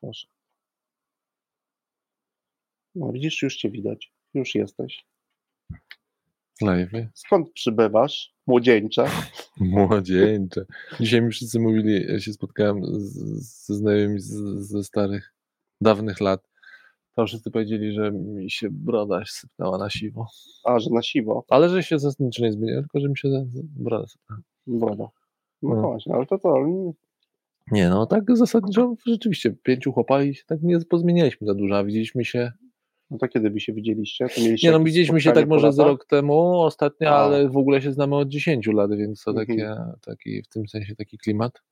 Proszę. No widzisz, już cię widać. Już jesteś. Live. Skąd przybywasz, młodzieńcze? Młodzieńcze. Dzisiaj mi wszyscy mówili, ja się spotkałem z, ze znajomymi z, ze starych, dawnych lat. To wszyscy powiedzieli, że mi się broda sypnęła na siwo. A, że na siwo. Ale że się zasadniczo nie zmieniła, tylko że mi się broda sypnęła. Woda. No, No. właśnie, ale to to. Nie no, tak zasadniczo rzeczywiście pięciu chłopali się tak nie pozmienialiśmy za dużo, a widzieliśmy się, No to kiedy by się widzieliście? Nie no widzieliśmy się tak może z rok temu ostatnio, A. ale w ogóle się znamy od 10 lat, więc to Mhm. takie, taki, w tym sensie taki klimat.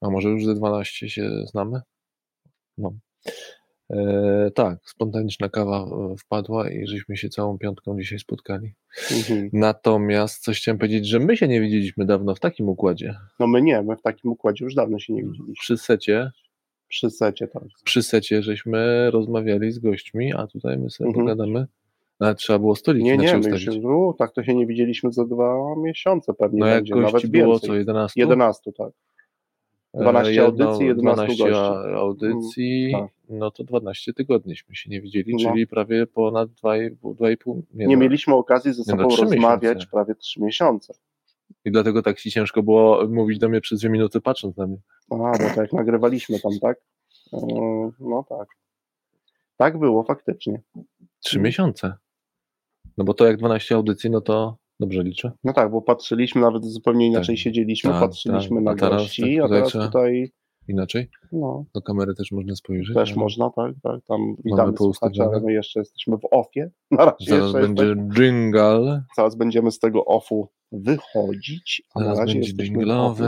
A może już ze 12 się znamy? No. E, tak, spontaniczna kawa e, wpadła i żeśmy się całą piątką dzisiaj spotkali. Mhm. Natomiast coś chciałem powiedzieć, że my się nie widzieliśmy dawno w takim układzie. No my nie, my w takim układzie już dawno się nie widzieliśmy. Przy secie, Przy secie tak. przy secie żeśmy rozmawiali z gośćmi, a tutaj my sobie Mhm. pogadamy. Nawet trzeba było stoliki Nie, nie, my już u, tak to się nie widzieliśmy za dwa miesiące pewnie No jak będzie, nawet gości było więcej. co, 11? 11, tak. 12 jedno- audycji, 11 12 gości. audycji, tak. No to 12 tygodniśmy się nie widzieli, No. czyli prawie ponad 2,5, 2,5 nie, Nie no. mieliśmy okazji ze no, sobą trzy rozmawiać miesiące. prawie 3 miesiące. I dlatego tak ci ciężko było mówić do mnie przez dwie minuty patrząc na mnie. A, bo tak jak nagrywaliśmy tam, tak? E, No tak. Tak było faktycznie. Trzy miesiące. No bo to jak 12 audycji, no to dobrze liczę. No tak, bo patrzyliśmy, nawet zupełnie inaczej Tak, siedzieliśmy, tak, patrzyliśmy tak. na A teraz gości, tak a teraz tutaj Inaczej? no, Do kamery też można spojrzeć. też ale można, tak, tak, tam witamy ale my jeszcze jesteśmy w offie. Na razie Zaraz będzie jesteśmy, jingle. zaraz będziemy z tego offu wychodzić, a Zaraz na razie będzie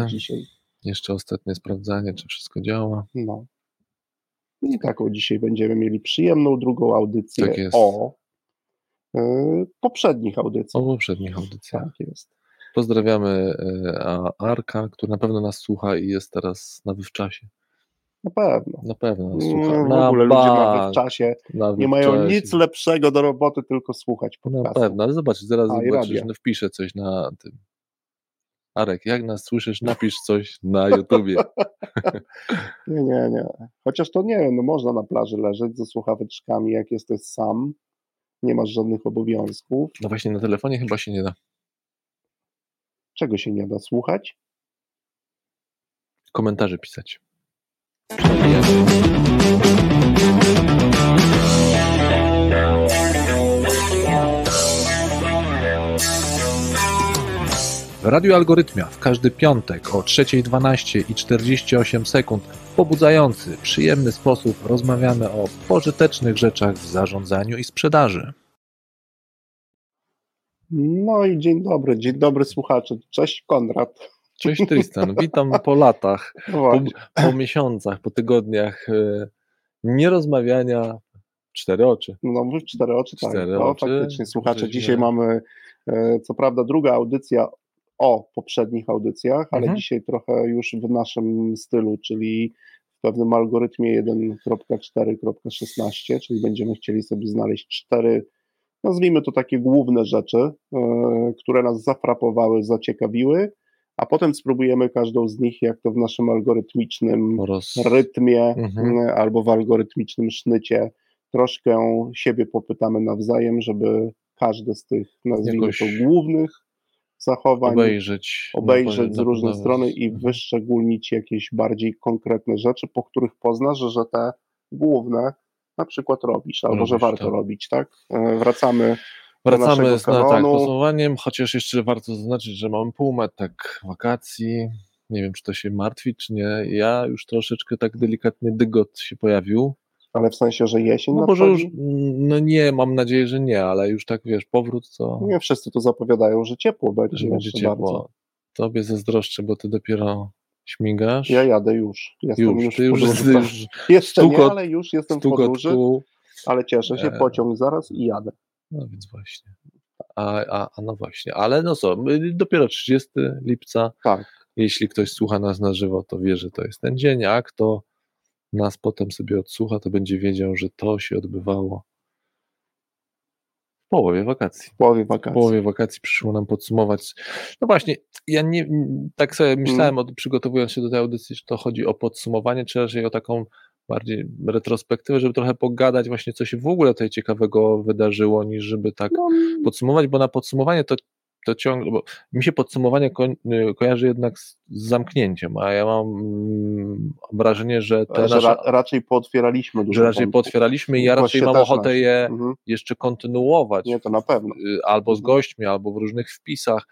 dzisiaj. Jeszcze ostatnie sprawdzanie, czy wszystko działa. No. I taką dzisiaj będziemy mieli przyjemną drugą audycję Tak jest. o y, poprzednich audycjach. O poprzednich audycjach. Tak jest. Pozdrawiamy e, Arka, który na pewno nas słucha i jest teraz na wywczasie. Na pewno. Na pewno nas Mm, słucha. W Na ogóle ludzie na czasie na nie mają nic lepszego do roboty, tylko słuchać Na podcastu. pewno, ale zobacz, zaraz A, zobaczysz, no wpiszę coś na tym. Arek, jak nas słyszysz, napisz coś na YouTubie. Nie, nie, nie. Chociaż to nie wiem, no można na plaży leżeć ze słuchaweczkami, jak jesteś sam, nie masz żadnych obowiązków. No właśnie na telefonie chyba się nie da. Czego się nie da słuchać? Komentarze pisać. W Radiu Algorytmia w każdy piątek o 3.12 i 48 sekund w pobudzający, przyjemny sposób rozmawiamy o pożytecznych rzeczach w zarządzaniu i sprzedaży. No i dzień dobry, dzień dobry słuchacze. Cześć Konrad. Cześć Tristan, witam po latach, po, po miesiącach, po tygodniach e, nierozmawiania. Cztery oczy. No cztery oczy, tak. Cztery no, oczy. faktycznie, słuchacze, Żeśmy- dzisiaj mamy e, co prawda druga audycja o poprzednich audycjach, ale Mhm. dzisiaj trochę już w naszym stylu, czyli w pewnym algorytmie 1.4.16, czyli będziemy chcieli sobie znaleźć cztery, nazwijmy to takie główne rzeczy, e, które nas zafrapowały, zaciekawiły, a potem spróbujemy każdą z nich, jak to w naszym algorytmicznym roz... rytmie Mhm. m, albo w algorytmicznym sznycie troszkę siebie popytamy nawzajem, żeby każde z tych, nazwijmy Jakoś to głównych zachowań obejrzeć. obejrzeć z różnej strony i Mhm. wyszczególnić jakieś bardziej konkretne rzeczy, po których poznasz, że te główne na przykład robisz, albo że Robisz, warto tak. robić, tak? E, Wracamy Wracamy naszego z na, tak, podsumowaniem, chociaż jeszcze warto zaznaczyć, że mamy półmet tak wakacji. Nie wiem, czy to się martwi, czy nie. Ja już troszeczkę tak delikatnie dygot się pojawił. ale w sensie, że jesień No może już, no nie, mam nadzieję, że nie, ale już tak wiesz, powrót to, Nie wszyscy to zapowiadają, że ciepło będzie, że będzie ciepło. bardzo. Tobie zazdroszczę, bo ty dopiero śmigasz. Ja jadę już. Jestem już, już, ty już, podróży. Tak. już Jeszcze nie, stukot- ale już jestem w podróży, ale cieszę się, E. pociąg zaraz i jadę. No więc właśnie. A, a, a no właśnie, ale no co, dopiero 30 lipca. Tak. Jeśli ktoś słucha nas na żywo, to wie, że to jest ten dzień, a kto nas potem sobie odsłucha, to będzie wiedział, że to się odbywało połowie wakacji. W połowie wakacji. W połowie wakacji przyszło nam podsumować. No właśnie, ja nie, tak sobie myślałem, mm. przygotowując się do tej audycji, że to chodzi o podsumowanie, czy raczej o taką bardziej retrospektywę, żeby trochę pogadać właśnie, co się w ogóle tutaj ciekawego wydarzyło, niż żeby tak no. podsumować, bo na podsumowanie to to ciągle, bo mi się podsumowanie ko y, kojarzy jednak z, z, zamknięciem, a ja mam mm, wrażenie, że te że nasza, ra, raczej pootwieraliśmy dużo Że raczej wątków. pootwieraliśmy i ja raczej mam ochotę je mhm. jeszcze kontynuować. Nie, to na pewno. Y, albo z mhm. gośćmi, albo w różnych wpisach.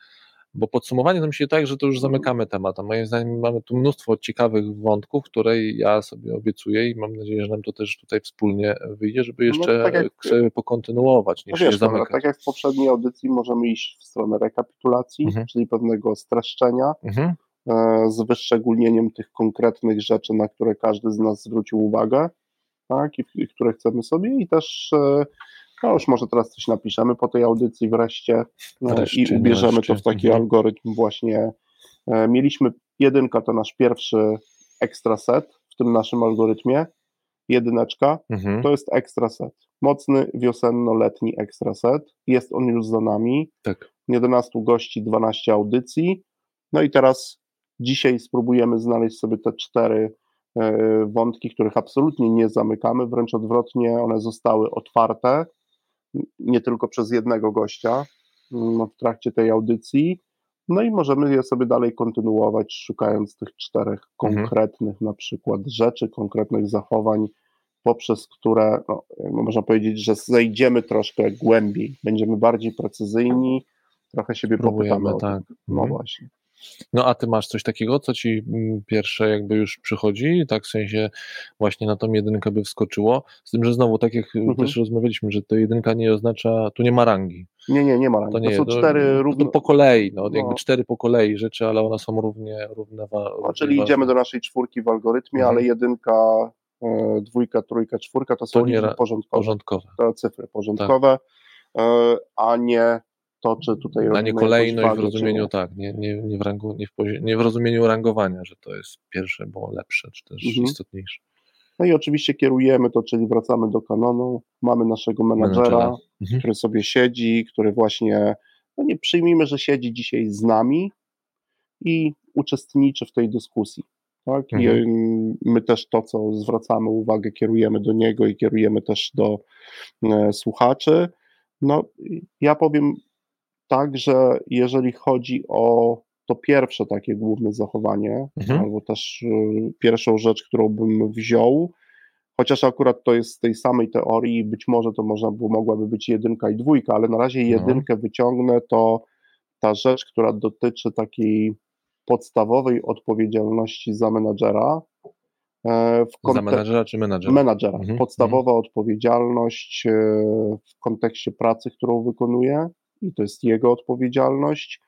Bo podsumowanie to się tak, że to już zamykamy temat, a moim zdaniem mamy tu mnóstwo ciekawych wątków, które ja sobie obiecuję i mam nadzieję, że nam to też tutaj wspólnie wyjdzie, żeby no, jeszcze no, tak jak, pokontynuować, niż no wiesz, zamykać. tak jak w poprzedniej audycji możemy iść w stronę rekapitulacji, mhm. czyli pewnego streszczenia, mhm. E, z wyszczególnieniem tych konkretnych rzeczy, na które każdy z nas zwrócił uwagę, tak, i, i które chcemy sobie i też e, no już może teraz coś napiszemy po tej audycji wreszcie, no, wreszcie i ubierzemy wreszcie. to w taki mhm. algorytm właśnie. E, mieliśmy jedynka, to nasz pierwszy ekstra set w tym naszym algorytmie. Jedyneczka mhm. to jest ekstra set. Mocny, wiosenno-letni ekstra set. Jest on już za nami. Tak. 11 gości, 12 audycji. No i teraz dzisiaj spróbujemy znaleźć sobie te cztery e, wątki, których absolutnie nie zamykamy, wręcz odwrotnie, one zostały otwarte nie tylko przez jednego gościa mm, w trakcie tej audycji. No i możemy je sobie dalej kontynuować, szukając tych czterech mhm. konkretnych mhm. na przykład rzeczy, konkretnych zachowań, poprzez które, no, można powiedzieć, że zejdziemy troszkę głębiej, będziemy bardziej precyzyjni, trochę siebie Próbujemy, popytamy. Tak. No mhm. właśnie. No a ty masz coś takiego, co ci mm, pierwsze jakby już przychodzi, tak w sensie właśnie na tą jedynkę by wskoczyło, z tym, że znowu, tak jak mhm. też rozmawialiśmy, że to jedynka nie oznacza, tu nie ma rangi. Nie, nie, nie ma rangi. To, nie, to są to, cztery równe... Po kolei, no, jakby no. cztery po kolei rzeczy, ale one są równie, równe. No, czyli idziemy do naszej czwórki w algorytmie, mhm. ale jedynka, e, dwójka, trójka, czwórka to są to liczby porządkowe. porządkowe. To cyfry porządkowe, tak. a nie to, czy tutaj Na nie kolejność w rozumieniu, tak, nie, nie, nie, w rangu, nie, w nie w rozumieniu rangowania, że to jest pierwsze, bo lepsze, czy też mhm. istotniejsze. No i oczywiście kierujemy to, czyli wracamy do kanonu, mamy naszego menadżera. Mhm. który sobie siedzi, który właśnie, no nie przyjmijmy, że siedzi dzisiaj z nami i uczestniczy w tej dyskusji. Tak? Mhm. I my też to, co zwracamy uwagę, kierujemy do niego i kierujemy też do e, słuchaczy. No, ja powiem tak, że jeżeli chodzi o to pierwsze takie główne zachowanie, mhm. albo też y, pierwszą rzecz, którą bym wziął, chociaż akurat to jest z tej samej teorii, być może to można było, mogłaby być jedynka i dwójka, ale na razie no. jedynkę wyciągnę, to ta rzecz, która dotyczy takiej podstawowej odpowiedzialności za menadżera. E, w za menadżera czy menadżera? Menadżera. Mhm. Podstawowa mhm. odpowiedzialność e, w kontekście pracy, którą wykonuje, i to jest jego odpowiedzialność.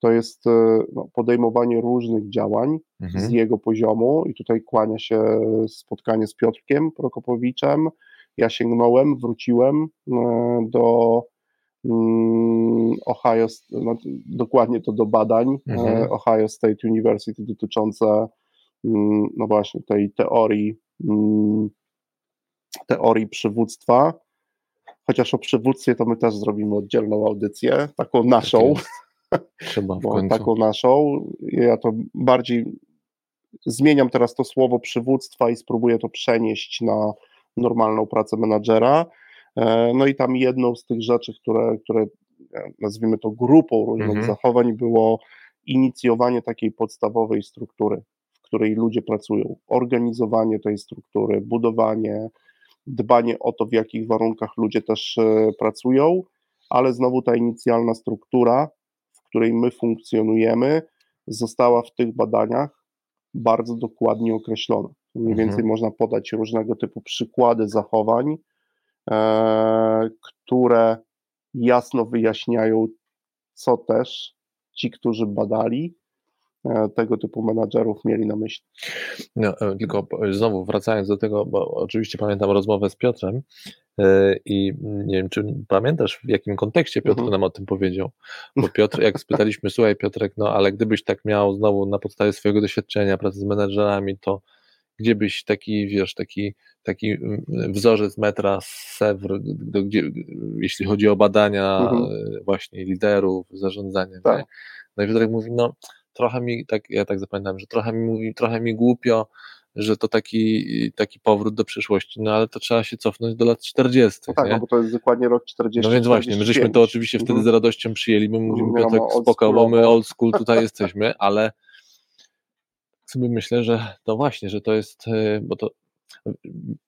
To jest e, no, podejmowanie różnych działań mhm. z jego poziomu, i tutaj kłania się spotkanie z Piotrkiem Prokopowiczem. Ja sięgnąłem, wróciłem e, do mm, Ohio, no, dokładnie to do badań e, mhm. Ohio State University dotyczące mm, no właśnie tej teorii mm, teorii przywództwa chociaż o przywództwie to my też zrobimy oddzielną audycję, taką naszą. Tak Trzeba w końcu. Taką naszą. Ja to bardziej zmieniam teraz to słowo przywództwa i spróbuję to przenieść na normalną pracę menadżera. E, no i tam jedną z tych rzeczy, które, które e, nazwijmy to grupą różnych mhm. zachowań, było inicjowanie takiej podstawowej struktury, w której ludzie pracują. Organizowanie tej struktury, budowanie, dbanie o to, w jakich warunkach ludzie też e, pracują, ale znowu ta inicjalna struktura, w której my funkcjonujemy, została w tych badaniach bardzo dokładnie określona. Mniej mhm. więcej można podać różnego typu przykłady zachowań, e, które jasno wyjaśniają, co też ci, którzy badali, tego typu menadżerów mieli na myśli. No, e, tylko znowu wracając do tego, bo oczywiście pamiętam rozmowę z Piotrem e, i nie wiem, czy pamiętasz, w jakim kontekście Piotr mhm. nam o tym powiedział, bo Piotr, jak spytaliśmy, słuchaj Piotrek, no ale gdybyś tak miał znowu na podstawie swojego doświadczenia pracy z menedżerami, to gdzie byś taki, wiesz, taki, taki mm, wzorzec metra z Sewr, gdzie, jeśli chodzi o badania mhm. właśnie liderów, zarządzania. Tak. No i Piotrek mówi, no trochę mi, tak, ja tak zapamiętam, że trochę mi trochę mi głupio, że to taki, taki powrót do przyszłości, no ale to trzeba się cofnąć do lat 40. No tak, nie? No bo to jest dokładnie rok 40. No więc właśnie, my żeśmy to oczywiście wtedy mhm. z radością przyjęli, my mówimy, mhm, Piotrek, spoko, bo my old school tutaj jesteśmy, ale sobie myślę, że to właśnie, że to jest, e, bo to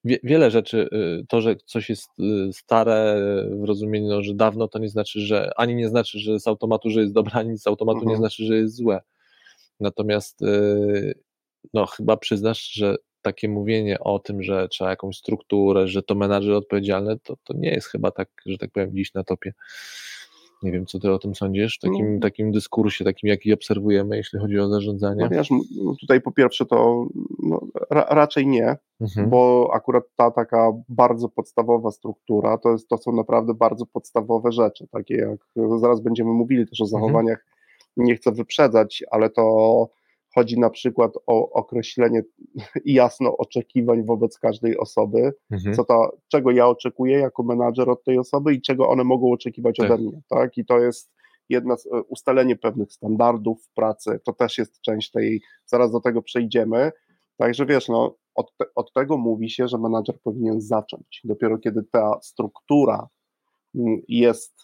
wiele rzeczy, e, to, że coś jest e, stare w rozumieniu, no, że dawno, to nie znaczy, że ani nie znaczy, że z automatu, że jest dobre, ani z automatu mhm. nie znaczy, że jest złe. Natomiast no chyba przyznasz, że takie mówienie o tym, że trzeba jakąś strukturę, że to menadżer odpowiedzialny, to, to nie jest chyba tak, że tak powiem, dziś na topie. Nie wiem, co ty o tym sądzisz, w takim, no. takim dyskursie, takim jaki obserwujemy, jeśli chodzi o zarządzanie? No wiesz, no tutaj po pierwsze to no, ra, raczej nie, mhm. bo akurat ta taka bardzo podstawowa struktura to, jest, to są naprawdę bardzo podstawowe rzeczy, takie jak zaraz będziemy mówili też o mhm. zachowaniach, mhm. Nie chcę wyprzedzać, ale to Chodzi na przykład o określenie jasno oczekiwań wobec każdej osoby, mhm. co ta, czego ja oczekuję jako menadżer od tej osoby i czego one mogą oczekiwać tak. ode mnie. Tak? I to jest jedna z, e, ustalenie pewnych standardów pracy, to też jest część tej, zaraz do tego przejdziemy. Także wiesz, no, od, te, od tego mówi się, że menadżer powinien zacząć. Dopiero kiedy ta struktura mm, jest,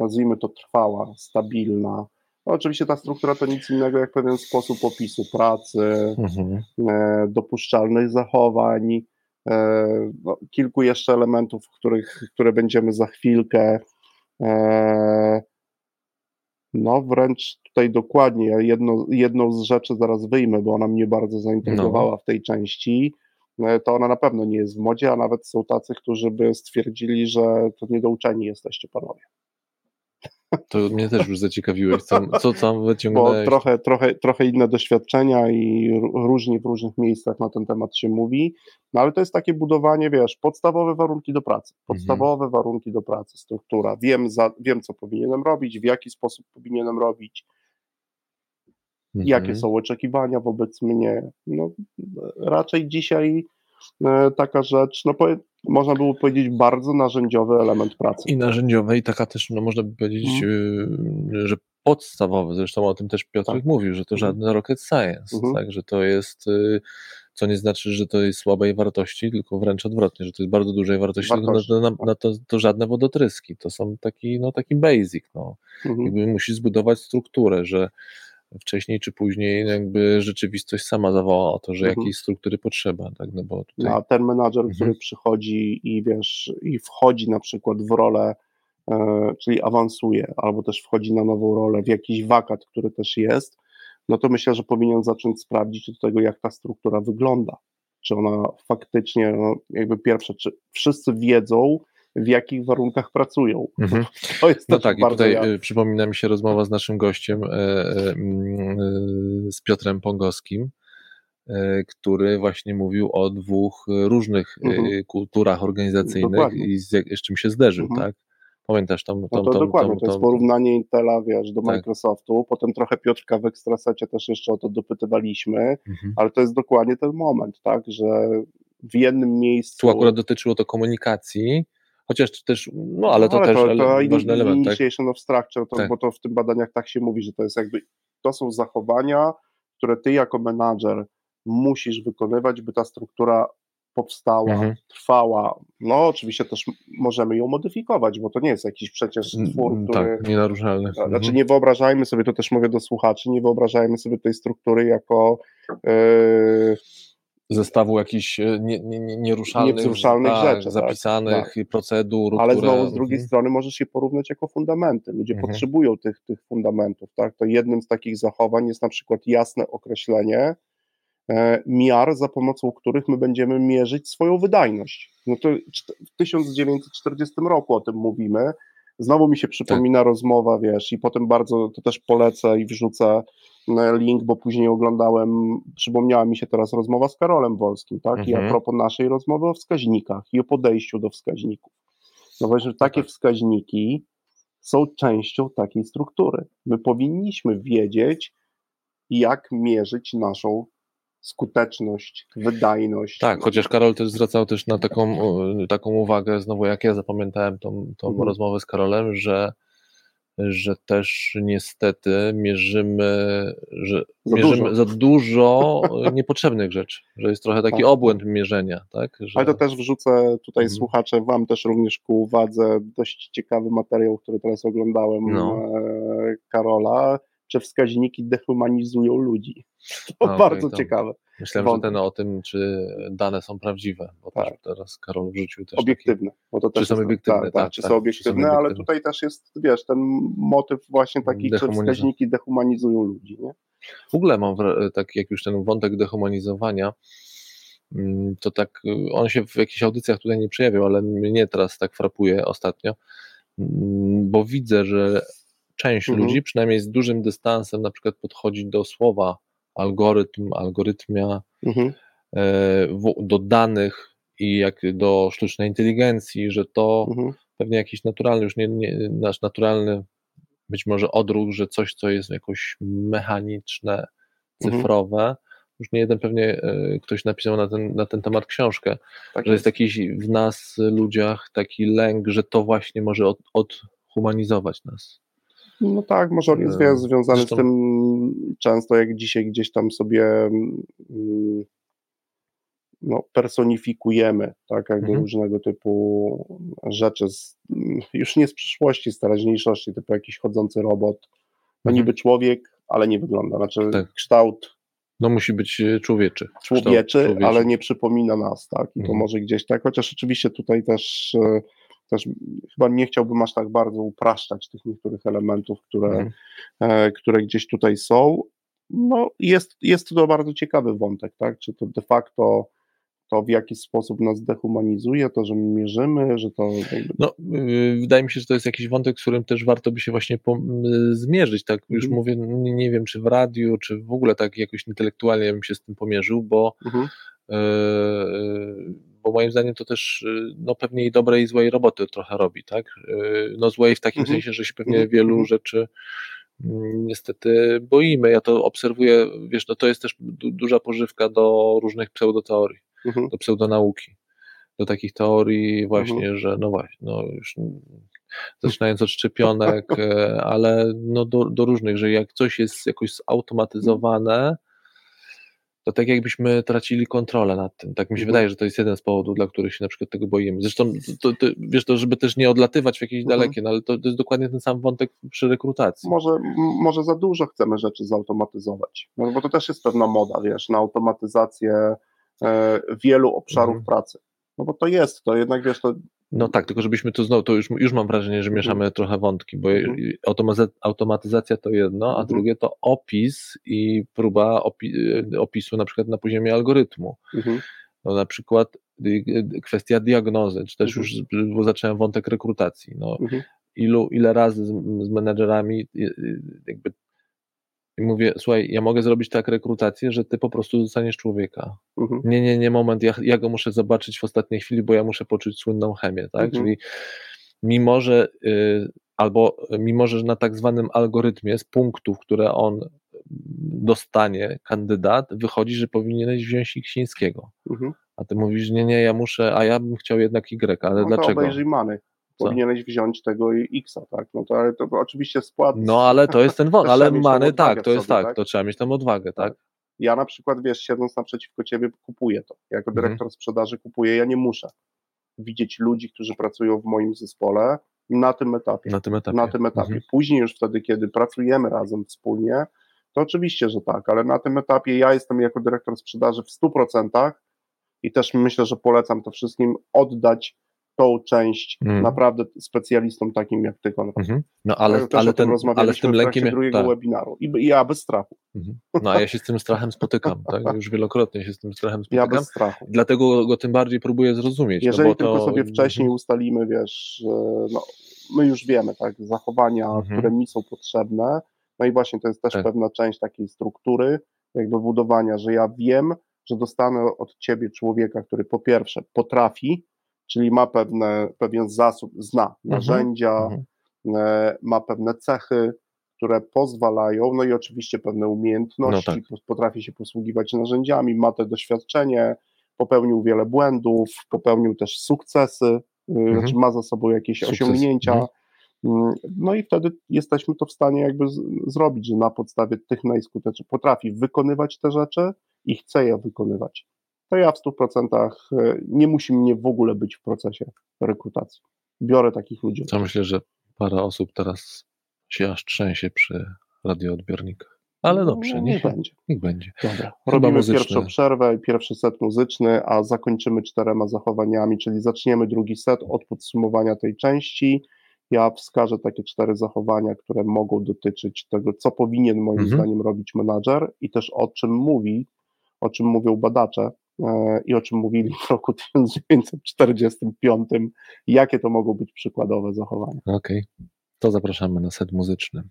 nazwijmy to, trwała, stabilna, no, oczywiście ta struktura to nic innego jak pewien sposób opisu pracy, mhm. e, dopuszczalnych zachowań, e, no, kilku jeszcze elementów, których, które będziemy za chwilkę. E, no, wręcz tutaj dokładnie. Ja jedno, jedną z rzeczy zaraz wyjmę, bo ona mnie bardzo zainteresowała no. w tej części. E, to ona na pewno nie jest w modzie, a nawet są tacy, którzy by stwierdzili, że to niedouczeni jesteście panowie. To mnie też już zaciekawiłeś, co, co tam wyciągnąłeś. Bo trochę, trochę, trochę inne doświadczenia i różnie w różnych miejscach na ten temat się mówi, no ale to jest takie budowanie, wiesz, podstawowe warunki do pracy, mhm. podstawowe mhm. warunki do pracy, struktura, wiem, za, wiem co powinienem robić, w jaki sposób powinienem robić, mhm. jakie są oczekiwania wobec mnie, no raczej dzisiaj e, taka rzecz, no można było powiedzieć, bardzo narzędziowy element pracy. I narzędziowy, i taka też, no można by powiedzieć, hmm. że podstawowy, zresztą o tym też Piotr tak. mówił, że to mhm. żadny rocket science, hmm. tak, że to jest, y, co nie znaczy, że to jest słabej wartości, tylko wręcz odwrotnie, że to jest bardzo dużej wartości, wartości. Na, na, na, to, to żadne wodotryski, to są taki, no, taki basic, no. Hmm. Jakby musi zbudować strukturę, że wcześniej czy później jakby rzeczywistość sama zawoła o to, że mhm. jakiejś struktury potrzeba, tak, no bo tutaj... A ten menadżer, mhm. który przychodzi i wiesz, i wchodzi na przykład w rolę, e, czyli awansuje, albo też wchodzi na nową rolę, w jakiś wakat, który też jest, no to myślę, że powinien zacząć sprawdzić od tego, jak ta struktura wygląda. Czy ona faktycznie, no, jakby pierwsze, czy wszyscy wiedzą, w jakich warunkach pracują. Mhm. To jest no tak, i tutaj ja... Y, przypomina mi się rozmowa z naszym gościem, e, e, mm, e, z Piotrem Pongowskim, który właśnie mówił o dwóch różnych mhm. kulturach organizacyjnych dokładnie. i z, z, czym się zderzył, mhm. tak? Pamiętasz tam? tam no to tam, dokładnie, tam, to jest porównanie Intela, wiesz, do tak. Microsoftu, potem trochę Piotrka w Ekstrasecie też jeszcze o to dopytywaliśmy, mhm. ale to jest dokładnie ten moment, tak, że w jednym miejscu... Tu akurat dotyczyło to komunikacji, Chociaż też, no ale to no, ale też to, to ważny element. Initiation tak? of structure, to, tak. bo to w tym badaniach tak się mówi, że to jest jakby, to są zachowania, które ty jako menadżer musisz wykonywać, by ta struktura powstała, mhm. trwała. No oczywiście też możemy ją modyfikować, bo to nie jest jakiś przecież mm, twór, mm, który... Tak, nienaruszalny. Znaczy mhm. nie wyobrażajmy sobie, to też mówię do słuchaczy, nie wyobrażajmy sobie tej struktury jako... Yy, zestawu jakichś e, nie, nie, nie, nieruszalnych, tak, rzeczy, tak, zapisanych tak, procedur. Ale które... znowu z drugiej mhm. strony możesz je porównać jako fundamenty. Ludzie mhm. potrzebują tych, tych fundamentów. Tak? To jednym z takich zachowań jest na przykład jasne określenie e, miar, za pomocą których my będziemy mierzyć swoją wydajność. No to w 1940 roku o tym mówimy, Znowu mi się przypomina tak. rozmowa, wiesz, i potem bardzo to też polecę i wrzucę link, bo później oglądałem, przypomniała mi się teraz rozmowa z Karolem Wolskim, tak? Mhm. I a mhm. propos naszej rozmowy o wskaźnikach i o podejściu do wskaźników. No właśnie, takie tak. wskaźniki są częścią takiej struktury. My powinniśmy wiedzieć, jak mierzyć naszą skuteczność, wydajność. Tak, chociaż Karol też zwracał też na taką, taką uwagę, znowu jak ja zapamiętałem tą, tą mhm. rozmowę z Karolem, że że też niestety mierzymy, że za mierzymy dużo. za dużo niepotrzebnych rzeczy, że jest trochę taki tak. obłęd mierzenia. Tak? Że... Ale to też wrzucę tutaj mhm. słuchacze, Wam też również ku uwadze dość ciekawy materiał, który teraz oglądałem no. E, Karola, czy wskaźniki dehumanizują ludzi. To no, bardzo okay, ciekawe. Myślałem, że ten o tym, czy dane są prawdziwe, bo tak. też teraz Karol wrzucił też. Obiektywne. Bo to też czy są obiektywne, tak, tak, tak, czy, tak, są obiektywne, czy są obiektywne, ale tutaj też jest, wiesz, ten motyw właśnie taki, że wskaźniki dehumanizują ludzi. Nie? W ogóle mam, tak jak już ten wątek dehumanizowania, mm, to tak, on się w jakichś audycjach tutaj nie przejawiał, ale mnie teraz tak frapuje ostatnio, mm, bo widzę, że część mhm. ludzi, przynajmniej z dużym dystansem, na przykład podchodzi do słowa algorytm, algorytmia, mhm. E, do danych i jak do sztucznej inteligencji, że to mhm. pewnie jakiś naturalny, już nie, nie, nasz naturalny być może odruch, że coś, co jest jakoś mechaniczne, mhm. cyfrowe, już nie jeden pewnie e, ktoś napisał na ten, na ten temat książkę, tak że jest. jest jakiś w nas, ludziach, taki lęk, że to właśnie może od, odhumanizować nas. No tak, może on jest e, związany Zresztą... z tym często, jak dzisiaj gdzieś tam sobie mm, no, personifikujemy, tak, jakby mhm. różnego typu rzeczy, z, już nie z przyszłości, z teraźniejszości, typu jakiś chodzący robot, no mhm. niby człowiek, ale nie wygląda, znaczy tak. kształt no musi być e, człowieczy. Człowieczy, człowieczy, ale nie przypomina nas, tak, i to mhm. może gdzieś tak, chociaż oczywiście tutaj też e, też chyba nie chciałbym aż tak bardzo upraszczać tych niektórych elementów, które, mhm. E, które gdzieś tutaj są. No, jest, jest to bardzo ciekawy wątek, tak? Czy to de facto to w jakiś sposób nas dehumanizuje, to, że my mierzymy, że to. No, yy, wydaje mi się, że to jest jakiś wątek, z którym też warto by się właśnie yy, zmierzyć. Tak, już mhm. mówię, nie, nie, wiem, czy w radiu, czy w ogóle tak jakoś intelektualnie bym się z tym pomierzył, bo. Mhm. Yy, bo moim zdaniem to też y, no, pewnie i dobrej i złej roboty trochę robi, tak? Y, no złej w takim mhm. sensie, że się pewnie mhm. wielu mhm. rzeczy mm, niestety boimy. Ja to obserwuję, wiesz, no to jest też duża pożywka do różnych pseudoteorii, mhm. do pseudonauki, do takich teorii właśnie, mhm. że no właśnie, no już zaczynając od szczepionek, e, ale no do, do różnych, że jak coś jest jakoś zautomatyzowane, to tak jakbyśmy tracili kontrolę nad tym. Tak mi się mhm. wydaje, że to jest jeden z powodów, dla których się na przykład tego boimy. Zresztą, to, to, wiesz, to żeby też nie odlatywać w jakieś mhm. dalekie, no ale to, to, jest dokładnie ten sam wątek przy rekrutacji. Może, może za dużo chcemy rzeczy zautomatyzować, no, bo to też jest pewna moda, wiesz, na automatyzację e, wielu obszarów mhm. pracy. No bo to jest, to jednak wiesz, to no tak, tylko żebyśmy to znowu, to już, już mam wrażenie, że mieszamy mhm. trochę wątki, bo mhm. automatyzacja to jedno, a mhm. drugie to opis i próba opi opisu na przykład na poziomie algorytmu. No na przykład y, y, kwestia diagnozy, czy też już bo zacząłem wątek rekrutacji. No, ilu, ile razy z, z menedżerami y, jakby i mówię, słuchaj, ja mogę zrobić tak rekrutację, że ty po prostu dostaniesz człowieka. Mhm. Nie, nie, nie, moment, ja, ja go muszę zobaczyć w ostatniej chwili, bo ja muszę poczuć słynną chemię, tak? Mhm. Czyli mimo, że y, albo mimo, że na tak zwanym algorytmie z punktów, które on dostanie kandydat, wychodzi, że powinieneś wziąć Iksińskiego. Mhm. A ty mówisz, nie, nie, ja muszę, a ja bym chciał jednak Y, ale no dlaczego? Obejrzyj many powinieneś wziąć tego Xa, tak? No to, ale to oczywiście skład. No ale to jest ten wątek, ale many tak, to jest sobie, tak, tak, to trzeba mieć tam odwagę, tak? tak? Ja na przykład, wiesz, siedząc naprzeciwko ciebie, kupuję to. Jako mhm. dyrektor mhm. sprzedaży kupuję, ja nie muszę widzieć ludzi, którzy pracują w moim zespole na tym etapie. Na tym etapie. Na tym etapie. Mhm. Później już wtedy, kiedy pracujemy razem wspólnie, to oczywiście, że tak, ale na tym etapie ja jestem jako dyrektor sprzedaży w 100% i też myślę, że polecam to wszystkim oddać tą część mm. naprawdę specjalistom takim jak ty, Konrad. Mm -hmm. No ale, ale, ten, ale z tym lękiem... drugiego tak. webinaru I, I ja bez strachu. Mm -hmm. No a ja się z tym strachem spotykam, tak? Już wielokrotnie się z tym strachem spotykam. Ja bez strachu. Dlatego go tym bardziej próbuję zrozumieć. No Jeżeli no tylko to... sobie wcześniej mhm. ustalimy, wiesz, no, my już wiemy, tak, zachowania, -hmm. które mi są potrzebne, no i właśnie to jest też tak. pewna część takiej struktury, jakby budowania, że ja wiem, że dostanę od ciebie człowieka, który po pierwsze potrafi czyli ma pewne, pewien zasób, zna mhm. narzędzia, mhm. ma pewne cechy, które pozwalają, no i oczywiście pewne umiejętności, No tak. potrafi się posługiwać narzędziami, ma to doświadczenie, popełnił wiele błędów, popełnił też sukcesy, y, Mhm. znaczy ma za sobą jakieś Sukces, osiągnięcia. mhm. Mm, No i wtedy jesteśmy to w stanie jakby z- zrobić, że na podstawie tych najskuteczniejszych potrafi wykonywać te rzeczy i chce je wykonywać. To ja w 100% y, nie musi mnie w ogóle być w procesie rekrutacji. Biorę takich ludzi. Co myślę, że parę osób teraz się aż trzęsie przy radioodbiornikach. Ale dobrze, no, niech, nie będzie. niech będzie. Dobra. Robimy muzyczne. pierwszą przerwę, pierwszy set muzyczny, a zakończymy czterema zachowaniami, czyli zaczniemy drugi set od podsumowania tej części. Ja wskażę takie cztery zachowania, które mogą dotyczyć tego, co powinien moim Mhm. zdaniem robić menadżer i też o czym mówi, o czym mówią badacze e, i o czym mówili w roku 1945, jakie to mogą być przykładowe zachowania. Okej, to zapraszamy na set muzyczny.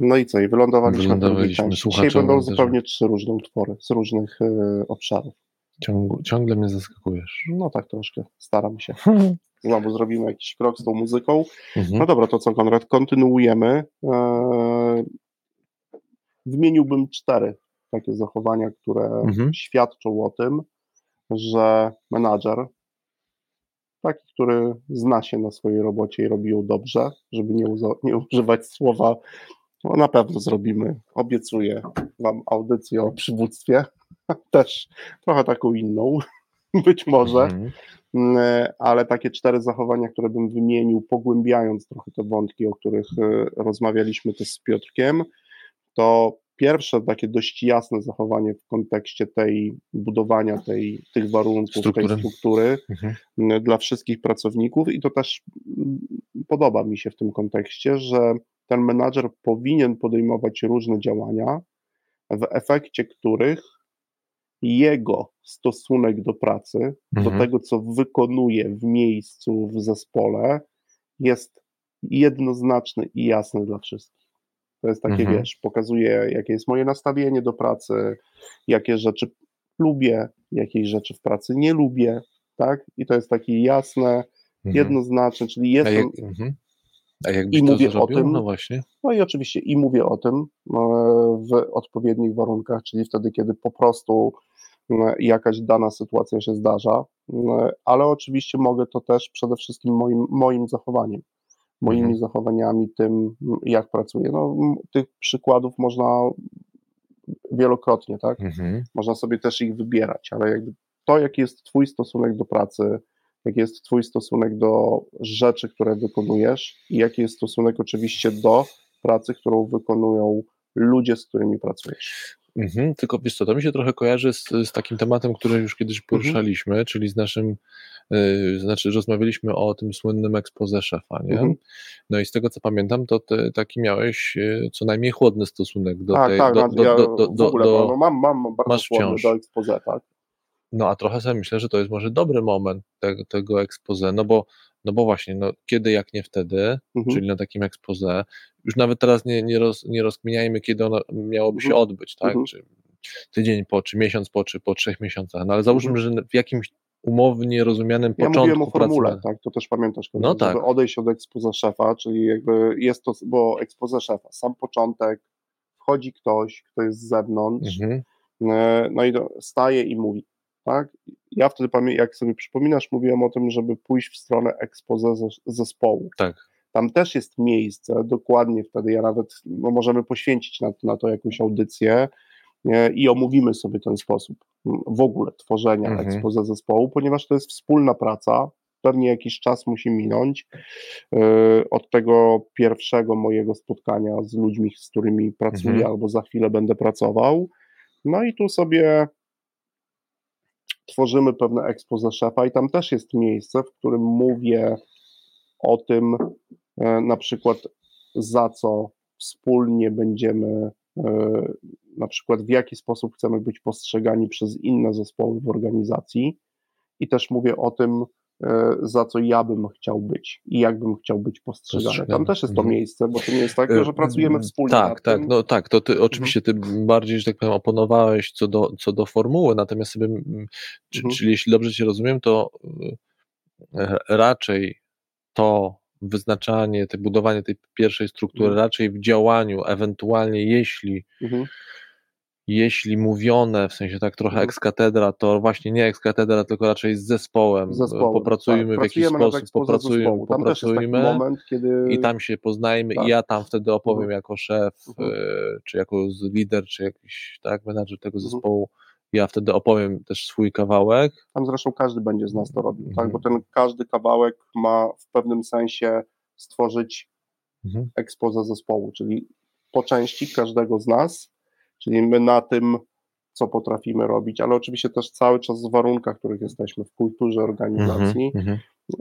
No i co? I wylądowaliśmy, Wylądowaliśmy. Dzisiaj będą zupełnie trzy różne utwory z różnych e, obszarów. Ciąg, ciągle mnie zaskakujesz. No tak troszkę, staram się. Znowu zrobimy jakiś krok z tą muzyką. Mhm. No dobra, to co Konrad, kontynuujemy. Eee, Wymieniłbym cztery takie zachowania, które Mhm. świadczą o tym, że menadżer taki, który zna się na swojej robocie i robi ją dobrze, żeby nie, nie używać słowa, no na pewno zrobimy, obiecuję Wam audycję o przywództwie, też trochę taką inną, być może, mhm. mm, ale takie cztery zachowania, które bym wymienił, pogłębiając trochę te wątki, o których e, rozmawialiśmy też z Piotrkiem, to pierwsze takie dość jasne zachowanie w kontekście tej budowania tej, tych warunków, struktury. tej struktury mhm. dla wszystkich pracowników i to też podoba mi się w tym kontekście, że ten menadżer powinien podejmować różne działania, w efekcie których jego stosunek do pracy, mhm. do tego, co wykonuje w miejscu, w zespole, jest jednoznaczny i jasny dla wszystkich. To jest takie, mhm. wiesz, pokazuje, jakie jest moje nastawienie do pracy, jakie rzeczy lubię, jakie rzeczy w pracy nie lubię, tak? I to jest takie jasne, mhm. jednoznaczne, czyli jestem. Jak, mhm. A jak i mówię o tym. No właśnie. No i oczywiście i mówię o tym e, w odpowiednich warunkach, czyli wtedy, kiedy po prostu e, jakaś dana sytuacja się zdarza, e, ale oczywiście mogę to też przede wszystkim moim, moim zachowaniem moimi mhm. zachowaniami, tym jak pracuję. No, tych przykładów można wielokrotnie, tak? Mhm. Można sobie też ich wybierać, ale jakby to, jaki jest Twój stosunek do pracy, jaki jest Twój stosunek do rzeczy, które wykonujesz i jaki jest stosunek oczywiście do pracy, którą wykonują ludzie, z którymi pracujesz. Mhm, tylko wiesz co, to mi się trochę kojarzy z, z takim tematem, który już kiedyś mhm. poruszaliśmy, mhm. czyli z naszym, y, znaczy rozmawialiśmy o tym słynnym expose szefa, nie? Mhm. No i z tego co pamiętam, to ty taki miałeś y, co najmniej chłodny stosunek do tak, tej... Tak, do, do, ja do, do, w ogóle, do, no mam, mam bardzo masz wciąż. do expose, tak? No a trochę sobie myślę, że to jest może dobry moment te, tego expose, no bo no bo właśnie, no, kiedy jak nie wtedy, mhm. czyli na takim expose, już nawet teraz nie, nie, roz, nie rozkminiajmy, kiedy ono miałoby się mhm. odbyć, tak? Mhm. Czy tydzień po, czy miesiąc po, czy po trzech miesiącach. No ale załóżmy, mhm. że w jakimś umownie rozumianym ja początku. Ja mówiłem o formule, pracy. tak, to też pamiętasz, no tak. żeby odejść od expose szefa, czyli jakby jest to, bo expose szefa, sam początek, wchodzi ktoś, kto jest z zewnątrz, mhm. E, no i staje i mówi, tak? Ja wtedy, jak sobie przypominasz, mówiłem o tym, żeby pójść w stronę expose zespołu. Tak. Tam też jest miejsce, dokładnie wtedy ja nawet, no możemy poświęcić na, na to jakąś audycję nie? i omówimy sobie ten sposób w ogóle tworzenia mhm. expose zespołu, ponieważ to jest wspólna praca, pewnie jakiś czas musi minąć yy, od tego pierwszego mojego spotkania z ludźmi, z którymi pracuję mhm. albo za chwilę będę pracował. No i tu sobie tworzymy pewne expose szefa i tam też jest miejsce, w którym mówię o tym, e, na przykład za co wspólnie będziemy, e, na przykład w jaki sposób chcemy być postrzegani przez inne zespoły w organizacji. I też mówię o tym, za co ja bym chciał być i jak bym chciał być postrzegany. Tam też jest to mhm. miejsce, bo to nie jest tak, że pracujemy wspólnie. Tak, tak, no tak, to ty mhm. oczywiście ty bardziej, że tak powiem, oponowałeś co do, co do formuły, natomiast sobie, czy, mhm. czyli jeśli dobrze cię rozumiem, to raczej to wyznaczanie, te budowanie tej pierwszej struktury mhm. raczej w działaniu, ewentualnie jeśli mhm. Jeśli mówione, w sensie tak trochę mhm. katedra, to właśnie nie ex katedra, tylko raczej z zespołem. zespołem popracujemy tak. w jakiś sposób, popracujemy, popracujmy moment, kiedy... i tam się poznajmy tak. i ja tam wtedy opowiem mhm. jako szef, mhm. y, czy jako lider, czy jakiś tak, menadżer tego mhm. zespołu, ja wtedy opowiem też swój kawałek. Tam zresztą każdy będzie z nas to robił, tak? bo ten każdy kawałek ma w pewnym sensie stworzyć mhm. ekspoza zespołu, czyli po części każdego z nas, czyli my na tym, co potrafimy robić, ale oczywiście też cały czas w warunkach, w których jesteśmy, w kulturze organizacji, mhm. mhm.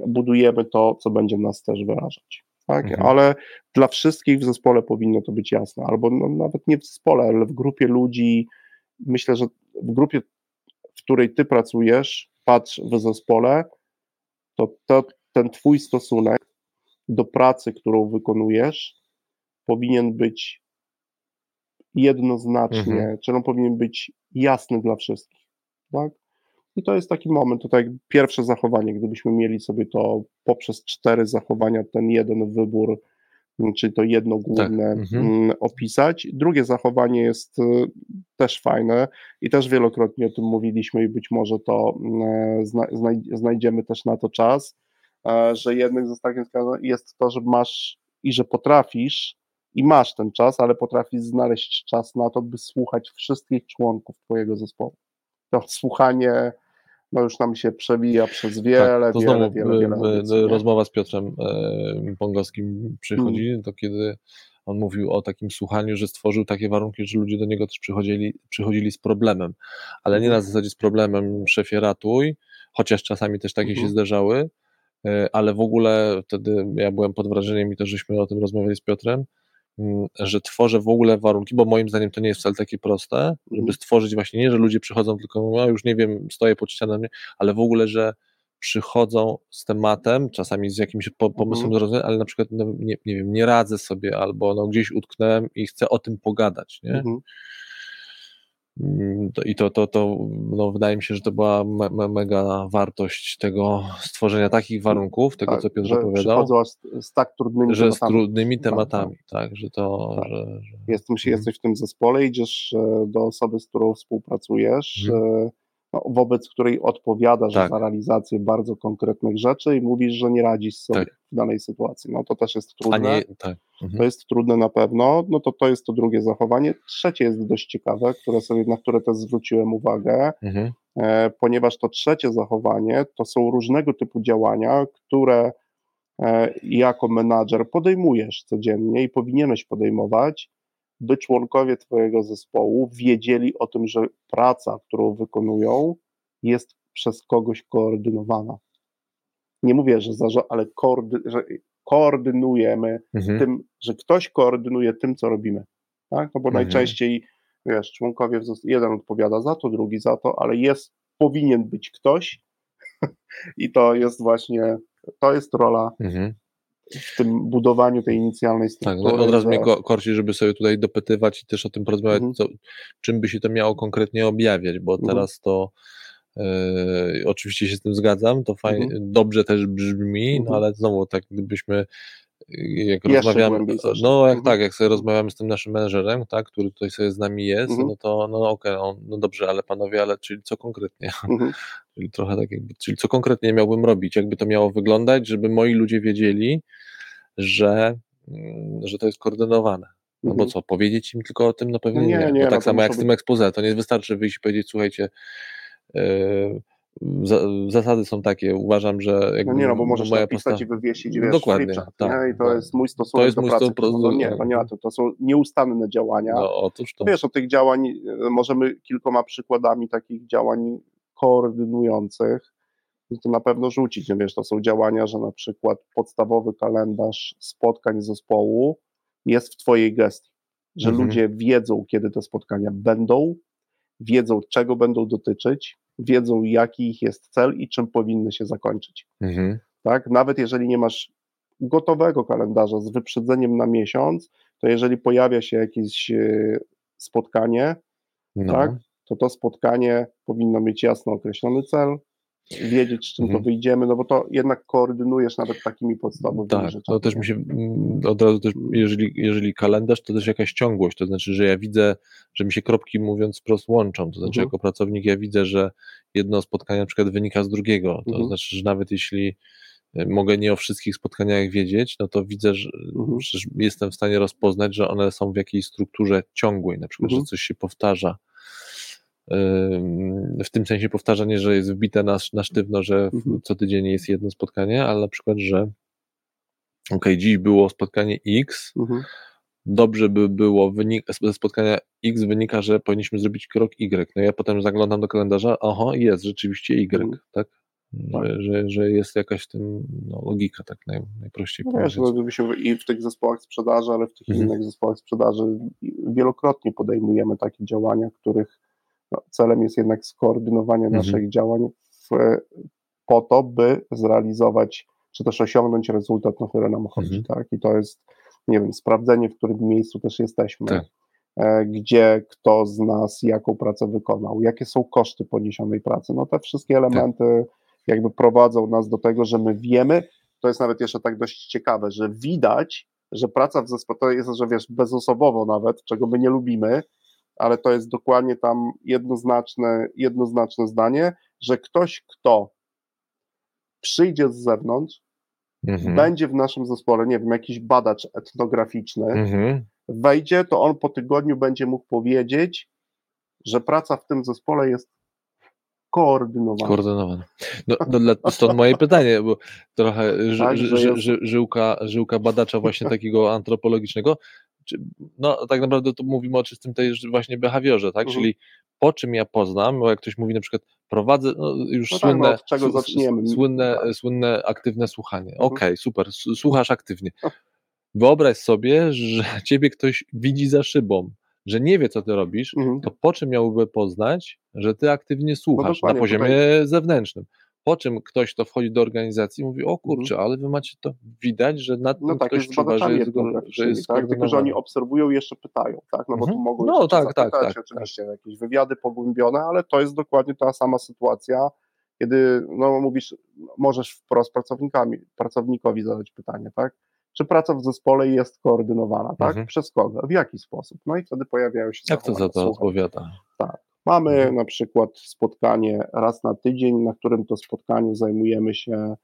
budujemy to, co będzie nas też wyrażać. Tak? Mhm. Ale dla wszystkich w zespole powinno to być jasne, albo no, nawet nie w zespole, ale w grupie ludzi, myślę, że w grupie, w której ty pracujesz, patrz w zespole, to, to ten twój stosunek do pracy, którą wykonujesz, powinien być jednoznacznie, mhm. czy on powinien być jasny dla wszystkich. Tak? I to jest taki moment, to tak pierwsze zachowanie, gdybyśmy mieli sobie to poprzez cztery zachowania, ten jeden wybór czyli to jedno główne tak. mhm. Mm, opisać. Drugie zachowanie jest y, też fajne i też wielokrotnie o tym mówiliśmy i być może to mm, znajdziemy też na to czas. e, że jednym ze ostatnich jest to, że masz i że potrafisz i masz ten czas, ale potrafisz znaleźć czas na to, by słuchać wszystkich członków twojego zespołu. To słuchanie no już nam się przewija przez wiele, tak, to wiele, znowu wiele, wiele, e, nie? rozmowa z Piotrem e, Pongowskim przychodzi, to kiedy on mówił o takim słuchaniu, że stworzył takie warunki, że ludzie do niego też przychodzili, przychodzili z problemem, ale nie na zasadzie z problemem szefie ratuj, chociaż czasami też takie się Mhm. zdarzały, e, ale w ogóle wtedy ja byłem pod wrażeniem i też żeśmy o tym rozmawiali z Piotrem, mm, że tworzę w ogóle warunki, bo moim zdaniem to nie jest wcale takie proste, żeby Mhm. stworzyć właśnie nie, że ludzie przychodzą tylko, no już nie wiem, stoję pod ścianą, ale w ogóle, że przychodzą z tematem, czasami z jakimś po, pomysłem do rozwiązania, ale na przykład, no, nie, nie wiem, nie radzę sobie albo no, gdzieś utknąłem i chcę o tym pogadać, nie? Mm, I to, to, to no, wydaje mi się, że to była me, me, mega wartość tego stworzenia takich warunków, tego Tak, co Piotr opowiadał, z, z tak trudnymi że z tematami. trudnymi Tak, tematami, tak, że to, Tak. że, że Jestem, Mhm. jesteś w tym zespole, idziesz e, do osoby, z którą współpracujesz, Mhm. No, wobec której odpowiadasz Tak. za realizację bardzo konkretnych rzeczy i mówisz, że nie radzisz sobie Tak. w danej sytuacji. No to też jest trudne. nie, tak. Mhm. To jest trudne na pewno, no to to jest to drugie zachowanie. Trzecie jest dość ciekawe, które sobie, na które też zwróciłem uwagę, Mhm. e, ponieważ to trzecie zachowanie to są różnego typu działania, które e, jako menadżer podejmujesz codziennie i powinieneś podejmować, by członkowie Twojego zespołu wiedzieli o tym, że praca, którą wykonują, jest przez kogoś koordynowana. Nie mówię, że zarząd, ale koordy, że koordynujemy Mhm. tym, że ktoś koordynuje tym, co robimy. Tak? No bo Mhm. najczęściej, wiesz, członkowie, jeden odpowiada za to, drugi za to, ale jest, powinien być ktoś i to jest właśnie, to jest rola Mhm. W tym budowaniu tej inicjalnej Tak, struktury. no, od razu mnie ko- korci, żeby sobie tutaj dopytywać i też o tym porozmawiać, Mhm. co, czym by się to miało konkretnie objawiać, bo Mhm. teraz to e, oczywiście się z tym zgadzam, to fajnie, Mhm. dobrze też brzmi, no Mhm. ale znowu tak gdybyśmy jak Jeszcze rozmawiamy, no jak Mhm. tak, jak sobie rozmawiamy z tym naszym menedżerem, tak, który tutaj sobie z nami jest, Mhm. no to no okej, no, no dobrze, ale panowie, ale czyli co konkretnie? Mhm. Czyli trochę tak jakby, czyli co konkretnie miałbym robić, jakby to miało wyglądać, żeby moi ludzie wiedzieli, że, mm, że to jest koordynowane. No bo Mhm. co, powiedzieć im tylko o tym? No pewnie No nie. nie, nie. no tak to samo jak z tym expose, to nie wystarczy wyjść i powiedzieć, słuchajcie, yy, zasady są takie, uważam, że jakby No nie, no bo możesz moja napisać i wywiesić, wiesz, Dokładnie, tak, nie? I to tak. jest mój stosunek jest do mój pracy. sto- No nie, no nie ma to, to są nieustanne działania. No otóż to. Wiesz, o tych działań e, możemy kilkoma przykładami takich działań koordynujących no to na pewno rzucić. No wiesz, to są działania, że na przykład podstawowy kalendarz spotkań zespołu jest w Twojej gestii, że Mhm. ludzie wiedzą, kiedy te spotkania będą, wiedzą, czego będą dotyczyć, wiedzą, jaki ich jest cel i czym powinny się zakończyć. Mhm. Tak? Nawet jeżeli nie masz gotowego kalendarza z wyprzedzeniem na miesiąc, to jeżeli pojawia się jakieś e, spotkanie, No. tak? to to spotkanie powinno mieć jasno określony cel, wiedzieć, z czym Mhm. to wyjdziemy, no bo to jednak koordynujesz nawet takimi podstawowymi Tak, rzeczami. no też mi się mm, od razu też, jeżeli, jeżeli kalendarz, to też jakaś ciągłość, to znaczy, że ja widzę, że mi się kropki mówiąc wprost łączą, to znaczy Mhm. jako pracownik ja widzę, że jedno spotkanie na przykład wynika z drugiego, to Mhm. znaczy, że nawet jeśli e, mogę nie o wszystkich spotkaniach wiedzieć, no to widzę, że, Mhm. jestem w stanie rozpoznać, że one są w jakiejś strukturze ciągłej, na przykład, Mhm. że coś się powtarza. W tym sensie powtarza nie, że jest wbite na, na sztywno, że Mhm. co tydzień jest jedno spotkanie, ale na przykład, że okej, dziś było spotkanie X, Mhm. dobrze by było, wynik, ze spotkania X wynika, że powinniśmy zrobić krok Y. No ja potem zaglądam do kalendarza, oho, jest rzeczywiście Y, Mhm. tak? Tak. Że, że, jest jakaś w tym no, logika, tak naj, najprościej No wiesz, no, i w tych zespołach sprzedaży, ale w tych Mhm. innych zespołach sprzedaży wielokrotnie podejmujemy takie działania, których celem jest jednak skoordynowanie Mhm. naszych działań w, po to, by zrealizować, czy też osiągnąć rezultat, na który nam chodzi, Mhm. tak? I to jest, nie wiem, sprawdzenie, w którym miejscu też jesteśmy, Tak. e, gdzie kto z nas jaką pracę wykonał, jakie są koszty poniesionej pracy. No te wszystkie elementy jakby prowadzą nas do tego, że my wiemy, to jest nawet jeszcze tak dość ciekawe, że widać, że praca w zespole, to jest, że wiesz, bezosobowo nawet, czego my nie lubimy, ale to jest dokładnie tam jednoznaczne, jednoznaczne zdanie, że ktoś, kto przyjdzie z zewnątrz, Mhm. będzie w naszym zespole, nie wiem, jakiś badacz etnograficzny, Mhm. wejdzie, to on po tygodniu będzie mógł powiedzieć, że praca w tym zespole jest koordynowana. Koordynowane. No, no, dla- stąd moje pytanie, bo trochę ży, Tak, ży, ży, żyłka, żyłka badacza właśnie takiego antropologicznego. No tak naprawdę tu mówimy o czystym też właśnie behawiorze, tak? Mhm. Czyli po czym ja poznam, bo jak ktoś mówi na przykład prowadzę, no już No tak, no słynne, od czego zaczniemy? słynne, Tak. słynne aktywne słuchanie. Mhm. Okej, super, s- słuchasz aktywnie. O. Wyobraź sobie, że ciebie ktoś widzi za szybą, że nie wie, co ty robisz, Mhm. to po czym miałby poznać, że ty aktywnie słuchasz na dokładnie, poziomie zewnętrznym? Po czym ktoś, kto wchodzi do organizacji, mówi: O kurczę, ale wy macie to widać, że nad tym No tak, ktoś jest czuwa, że jest, go- że jest tak? Tylko, że oni obserwują i jeszcze pytają, tak? No bo tu Mhm. mogą No tak, tak, tak, oczywiście jakieś wywiady pogłębione, ale to jest dokładnie ta sama sytuacja, kiedy no mówisz, możesz wprost pracownikami, pracownikowi zadać pytanie, tak? Czy praca w zespole jest koordynowana, tak? Mhm. Przez kogo? W jaki sposób? No i wtedy pojawiają się Jak to za to odpowiada? Mamy Mhm. na przykład spotkanie raz na tydzień, na którym to spotkaniu zajmujemy się,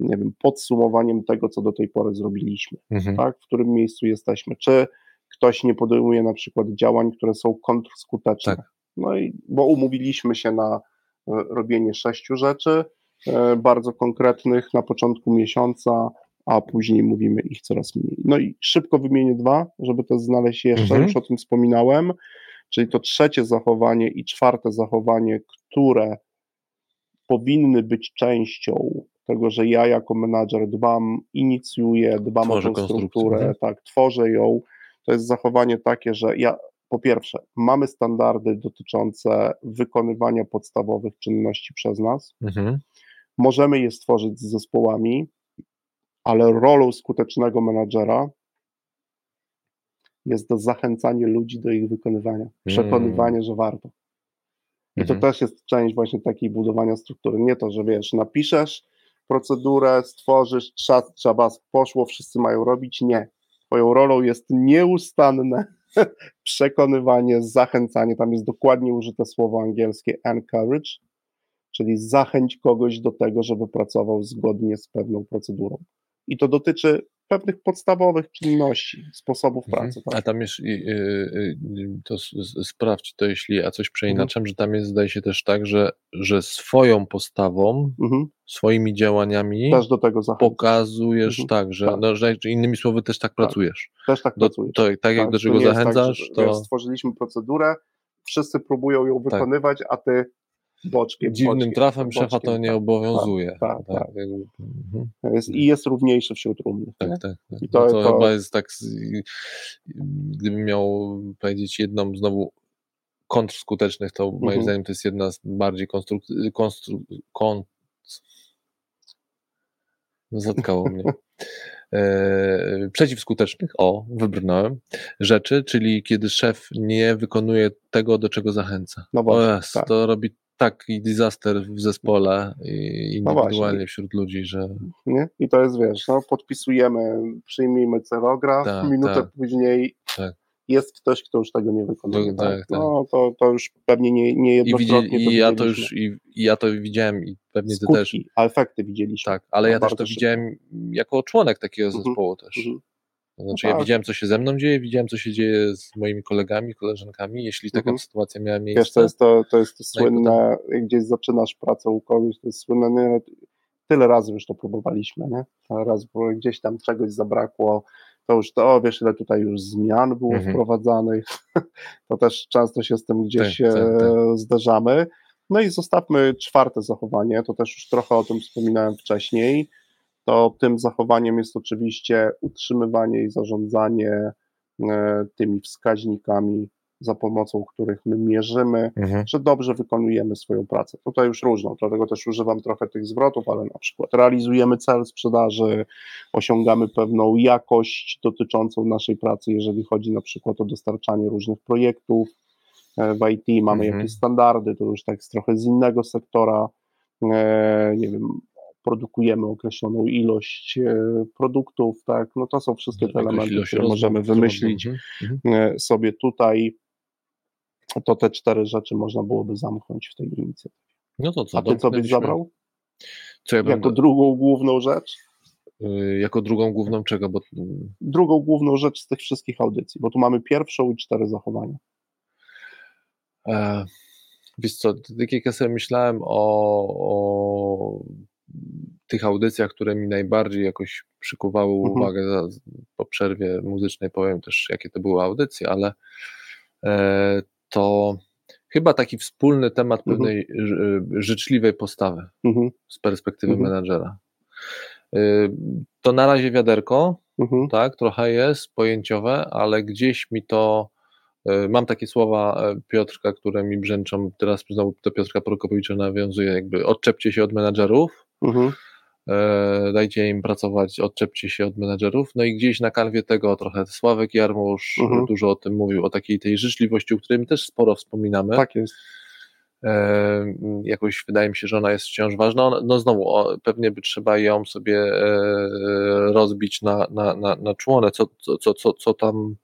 nie wiem, podsumowaniem tego, co do tej pory zrobiliśmy Mhm. tak, w którym miejscu jesteśmy. Czy ktoś nie podejmuje na przykład działań, które są kontrskuteczne. Tak. No i bo umówiliśmy się na e, robienie sześciu rzeczy e, bardzo konkretnych na początku miesiąca, a później mówimy ich coraz mniej. No i szybko wymienię dwa, żeby to znaleźć jeszcze, Mhm. już o tym wspominałem, czyli to trzecie zachowanie i czwarte zachowanie, które powinny być częścią tego, że ja jako menadżer dbam, inicjuję, dbam Tworzę o tą strukturę, mhm. tak, tworzę ją. To jest zachowanie takie, że ja po pierwsze mamy standardy dotyczące wykonywania podstawowych czynności przez nas, Mhm. możemy je stworzyć z zespołami, ale rolą skutecznego menadżera jest to zachęcanie ludzi do ich wykonywania, przekonywanie, że warto. I to Mhm. też jest część właśnie takiej budowania struktury. Nie to, że wiesz, napiszesz procedurę, stworzysz, trzeba, trzeba poszło, wszyscy mają robić. Nie. Twoją rolą jest nieustanne przekonywanie, zachęcanie. Tam jest dokładnie użyte słowo angielskie encourage, czyli zachęć kogoś do tego, żeby pracował zgodnie z pewną procedurą. I to dotyczy pewnych podstawowych czynności, sposobów Mhm. pracy. A Tak? tam jest, y, y, y, to sprawdź to, jeśli ja coś przeinaczam, że tam jest, zdaje się też tak, że, że swoją postawą, Mhm. swoimi działaniami Też do tego zachęcam. pokazujesz Mhm. tak, że, Tak. no, że innymi słowy też tak pracujesz. Też tak Do, pracuję. to, tak jak Tak, do czego tak, zachęcasz, że, to Tak. wiesz, stworzyliśmy procedurę, wszyscy próbują ją wykonywać, a ty boczkiem. dziwnym boczkiem, trafem szefa to boczkiem, nie tak, obowiązuje. tak, tak. jakby, mhm. Jest, I jest równiejszy wśród rumnych. Tak, tak. tak. I to- no to, to- chyba jest tak, gdybym miał powiedzieć jedną znowu kontrskutecznych, to moim Mhm. zdaniem to jest jedna z bardziej konstruk... konstru... kon... No, zatkało mnie. E, przeciwskutecznych, o, wybrnąłem, rzeczy, czyli kiedy szef nie wykonuje tego, do czego zachęca. No właśnie, o tak. to robi taki disaster w zespole i No indywidualnie właśnie. wśród ludzi, że Nie? I to jest, wiesz, no, podpisujemy, przyjmijmy cerograf, Tak, minutę tak. później Tak. jest ktoś, kto już tego nie wykonuje. Do- tak? tak, tak. No to, to już pewnie nie, nie I, widzi, jednokrotnie i ja to już i, i ja to widziałem i pewnie ty też. Skutki, a efekty widzieliśmy. Tak, ale No, ja też bardzo to widziałem jako członek takiego Mhm, zespołu też. Mhm. To znaczy No ja tak. widziałem, co się ze mną dzieje, widziałem, co się dzieje z moimi kolegami, koleżankami, jeśli taka Mhm. sytuacja miała miejsce. Wiesz, to jest to, to, jest to No słynne, gdzieś zaczynasz pracę u kogoś, to jest słynne, nie, tyle razy już to próbowaliśmy, nie? Było, gdzieś tam czegoś zabrakło, to już to, o, wiesz, ile tutaj już zmian było Mhm. wprowadzanych, to też często się z tym gdzieś Tak, tak, e, tak. zderzamy. No i zostawmy czwarte zachowanie, to też już trochę o tym wspominałem wcześniej, to tym zachowaniem jest oczywiście utrzymywanie i zarządzanie e, tymi wskaźnikami, za pomocą których my mierzymy, Mhm. że dobrze wykonujemy swoją pracę. Tutaj już różną, dlatego też używam trochę tych zwrotów, ale na przykład realizujemy cel sprzedaży, osiągamy pewną jakość dotyczącą naszej pracy, jeżeli chodzi na przykład o dostarczanie różnych projektów. E, W IT mamy Mhm. jakieś standardy, to już tak z trochę z innego sektora, e, nie wiem, produkujemy określoną ilość e, produktów, tak, no to są wszystkie te elementy, które możemy wymyślić Mhm. Mhm. e, sobie tutaj, to te cztery rzeczy można byłoby zamknąć w tej inicjatywie. No to co? A ty co byś zabrał? Co ja Jako drugą główną rzecz? y, jako drugą główną czego? Bo... Drugą główną rzecz z tych wszystkich audycji, bo tu mamy pierwszą i cztery zachowania. E, wiesz co, jak ja sobie myślałem o, o tych audycjach, które mi najbardziej jakoś przykuwały mhm. uwagę po przerwie muzycznej, powiem też, jakie to były audycje, ale e, to chyba taki wspólny temat mhm. pewnej życzliwej postawy mhm. z perspektywy mhm. menadżera. E, to na razie wiaderko, mhm. tak, trochę jest pojęciowe, ale gdzieś mi to e, Mam takie słowa Piotrka, które mi brzęczą, teraz znowu do Piotrka Prokopowicza nawiązuje, jakby odczepcie się od menadżerów, mhm. E, dajcie im pracować, odczepcie się od menedżerów. No i gdzieś na kanwie tego trochę Sławek Jarmusz mhm. dużo o tym mówił, o takiej tej życzliwości, o której my też sporo wspominamy. Tak jest. E, jakoś wydaje mi się, że ona jest wciąż ważna. No znowu, o, pewnie by trzeba ją sobie e, rozbić na, na, na, na członę, co, co, co, co tam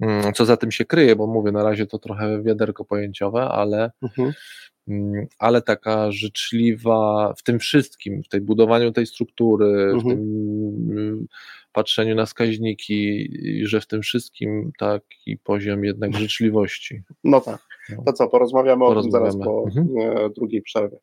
mm, co za tym się kryje, bo mówię, na razie to trochę wiaderko pojęciowe, ale mhm. Mm, ale taka życzliwa w tym wszystkim, w tej budowaniu tej struktury, mhm. w tym mm, patrzeniu na wskaźniki, że w tym wszystkim taki poziom jednak życzliwości. No tak. No. To co, porozmawiamy, porozmawiamy. o tym zaraz po mhm. E, drugiej przerwie.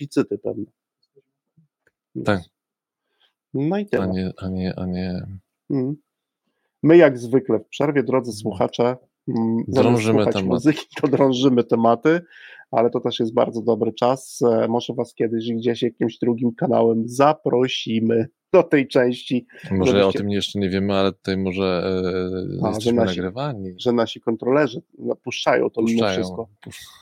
Deficyty pewne. Tak. No i tyle. A nie, a nie, a nie. Mhm. My jak zwykle w przerwie, drodzy słuchacze, mm, Drążymy słuchać temat. muzyki, to drążymy tematy, ale to też jest bardzo dobry czas. E, Może was kiedyś gdzieś jakimś drugim kanałem zaprosimy do tej części, Może o Żebyście- tym jeszcze nie wiemy, ale tutaj może e, A, że jesteśmy nasi- nagrywani. że nasi kontrolerzy napuszczają to mimo Puszczają. wszystko.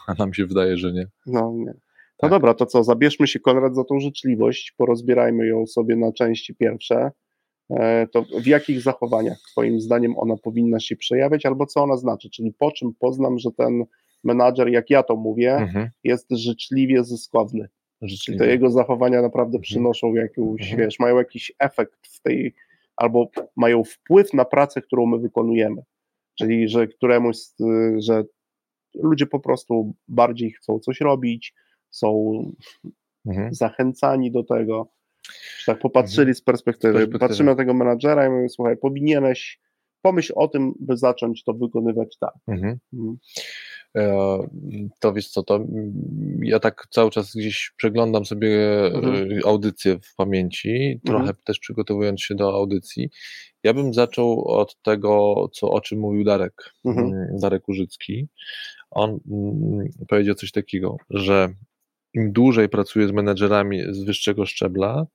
A nam się wydaje, że nie. No, nie. No Tak. dobra, to co, zabierzmy się Konrad za tą życzliwość, porozbierajmy ją sobie na części pierwsze. E, To w jakich zachowaniach Twoim zdaniem ona powinna się przejawiać, albo co ona znaczy? Czyli po czym poznam, że ten menadżer, jak ja to mówię, Mhm. jest życzliwie zyskowny. Czyli Życzliwie. te jego zachowania naprawdę Mhm. przynoszą jakąś, Mhm. wiesz, mają jakiś efekt w tej, albo mają wpływ na pracę, którą my wykonujemy. Czyli, że któremuś, z- że ludzie po prostu bardziej chcą coś robić, są Mhm. zachęcani do tego. Że tak popatrzyli z perspektywy. Mhm. Z perspektywy. Patrzymy na tego menadżera i mówimy, słuchaj, powinieneś, pomyśl o tym, by zacząć to wykonywać tak. Mhm. Mhm. E, To wiesz co, to ja tak cały czas gdzieś przeglądam sobie Mhm. e, audycje w pamięci, trochę też przygotowując się do audycji. Ja bym zaczął od tego, co, o czym mówił Darek, Mhm. mm, Darek Użycki. On mm, powiedział coś takiego, że im dłużej pracuje z menedżerami z wyższego szczebla,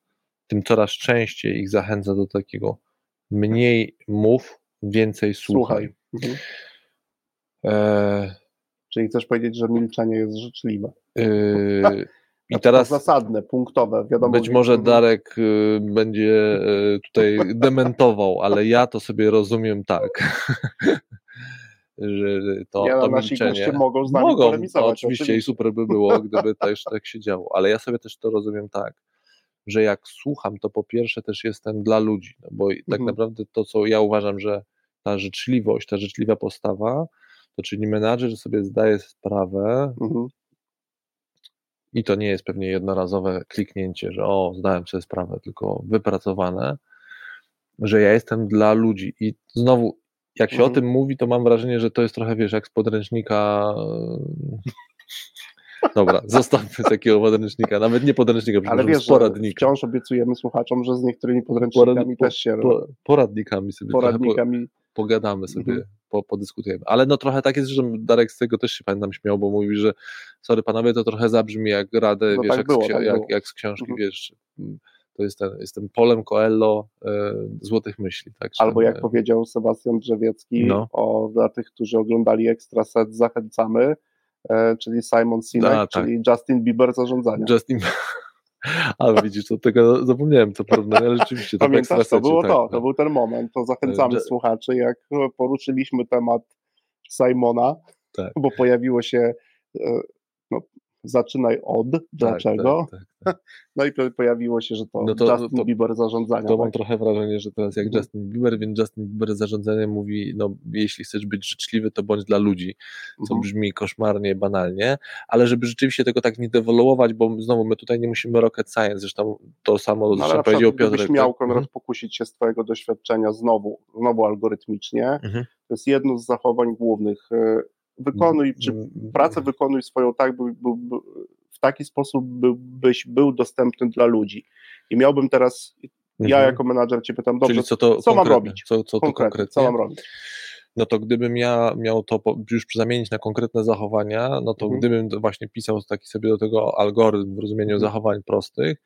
tym coraz częściej ich zachęca do takiego mniej mów, więcej słuchaj. Słuchaj. Mhm. E, Czyli chcesz powiedzieć, że milczenie jest życzliwe. Yy, I To teraz zasadne, punktowe, wiadomo. być że- może Mhm. Darek y, będzie y, tutaj dementował, ale ja to sobie rozumiem tak, to, no, to milczenie... mogą z nami Mogą, polemizować. oczywiście i super by było, gdyby też tak się działo, ale ja sobie też to rozumiem tak, że jak słucham, to po pierwsze też jestem dla ludzi, no bo tak Mhm. naprawdę to, co ja uważam, że ta życzliwość, ta życzliwa postawa, to czyli menadżer sobie zdaje sprawę, Mhm. i to nie jest pewnie jednorazowe kliknięcie, że o, zdałem sobie sprawę, tylko wypracowane, że ja jestem dla ludzi. I znowu, jak się Mhm. o tym mówi, to mam wrażenie, że to jest trochę, wiesz, jak z podręcznika. Dobra, zostawmy takiego podręcznika, nawet nie podręcznika, Ale wiesz, poradnika. wciąż obiecujemy słuchaczom, że z niektórymi podręcznikami po- też się po, poradnikami sobie trochę po, poradnikami. pogadamy sobie, Mhm. po, podyskutujemy. Ale no trochę tak jest, że Darek z tego też się pamiętam śmiał, bo mówi, że sorry panowie, to trochę zabrzmi jak radę, No wiesz, tak jak, było, z, tak jak, jak z książki, Mhm. wiesz, to jest ten, jestem polem Coelho e, złotych myśli. Tak, Albo jak e, powiedział Sebastian Drzewiecki, No. o, dla tych, którzy oglądali Extra Set, zachęcamy, e, czyli Simon Sinek, A, tak. czyli Justin Bieber zarządzania. Justin... A widzisz, to tego zapomniałem to porównanie, ale rzeczywiście to Pamiętasz, to było tak, to, no. to był ten moment, to zachęcamy Że- słuchaczy, jak poruszyliśmy temat Simona, Tak. bo pojawiło się, zaczynaj od, Tak, dlaczego, Tak, tak, tak. no i po- pojawiło się, że to, No to- Justin to- Bieber zarządzania. To mam tak? trochę wrażenie, że teraz jak Mhm. Justin Bieber, więc Justin Bieber zarządzanie mówi, no jeśli chcesz być życzliwy, to bądź dla ludzi, co Mhm. brzmi koszmarnie, banalnie, ale żeby rzeczywiście tego tak nie dewoluować, bo znowu my tutaj nie musimy rocket science, zresztą to samo No, zresztą powiedział przykład, gdybyś miał, tak? Konrad, Mhm. pokusić się z twojego doświadczenia znowu, znowu algorytmicznie, Mhm. to jest jedno z zachowań głównych. Wykonuj, czy Mm, pracę wykonuj swoją tak, by, by, by, w taki sposób, by, byś był dostępny dla ludzi. I miałbym teraz, ja Mhm. jako menadżer cię pytam, dobrze, Czyli co to co mam konkretnie? robić? Co, co to konkretnie, konkretnie? co mam robić? No to gdybym ja miał to już zamienić na konkretne zachowania, no to Mhm. gdybym właśnie pisał taki sobie do tego algorytm w rozumieniu Mhm. zachowań prostych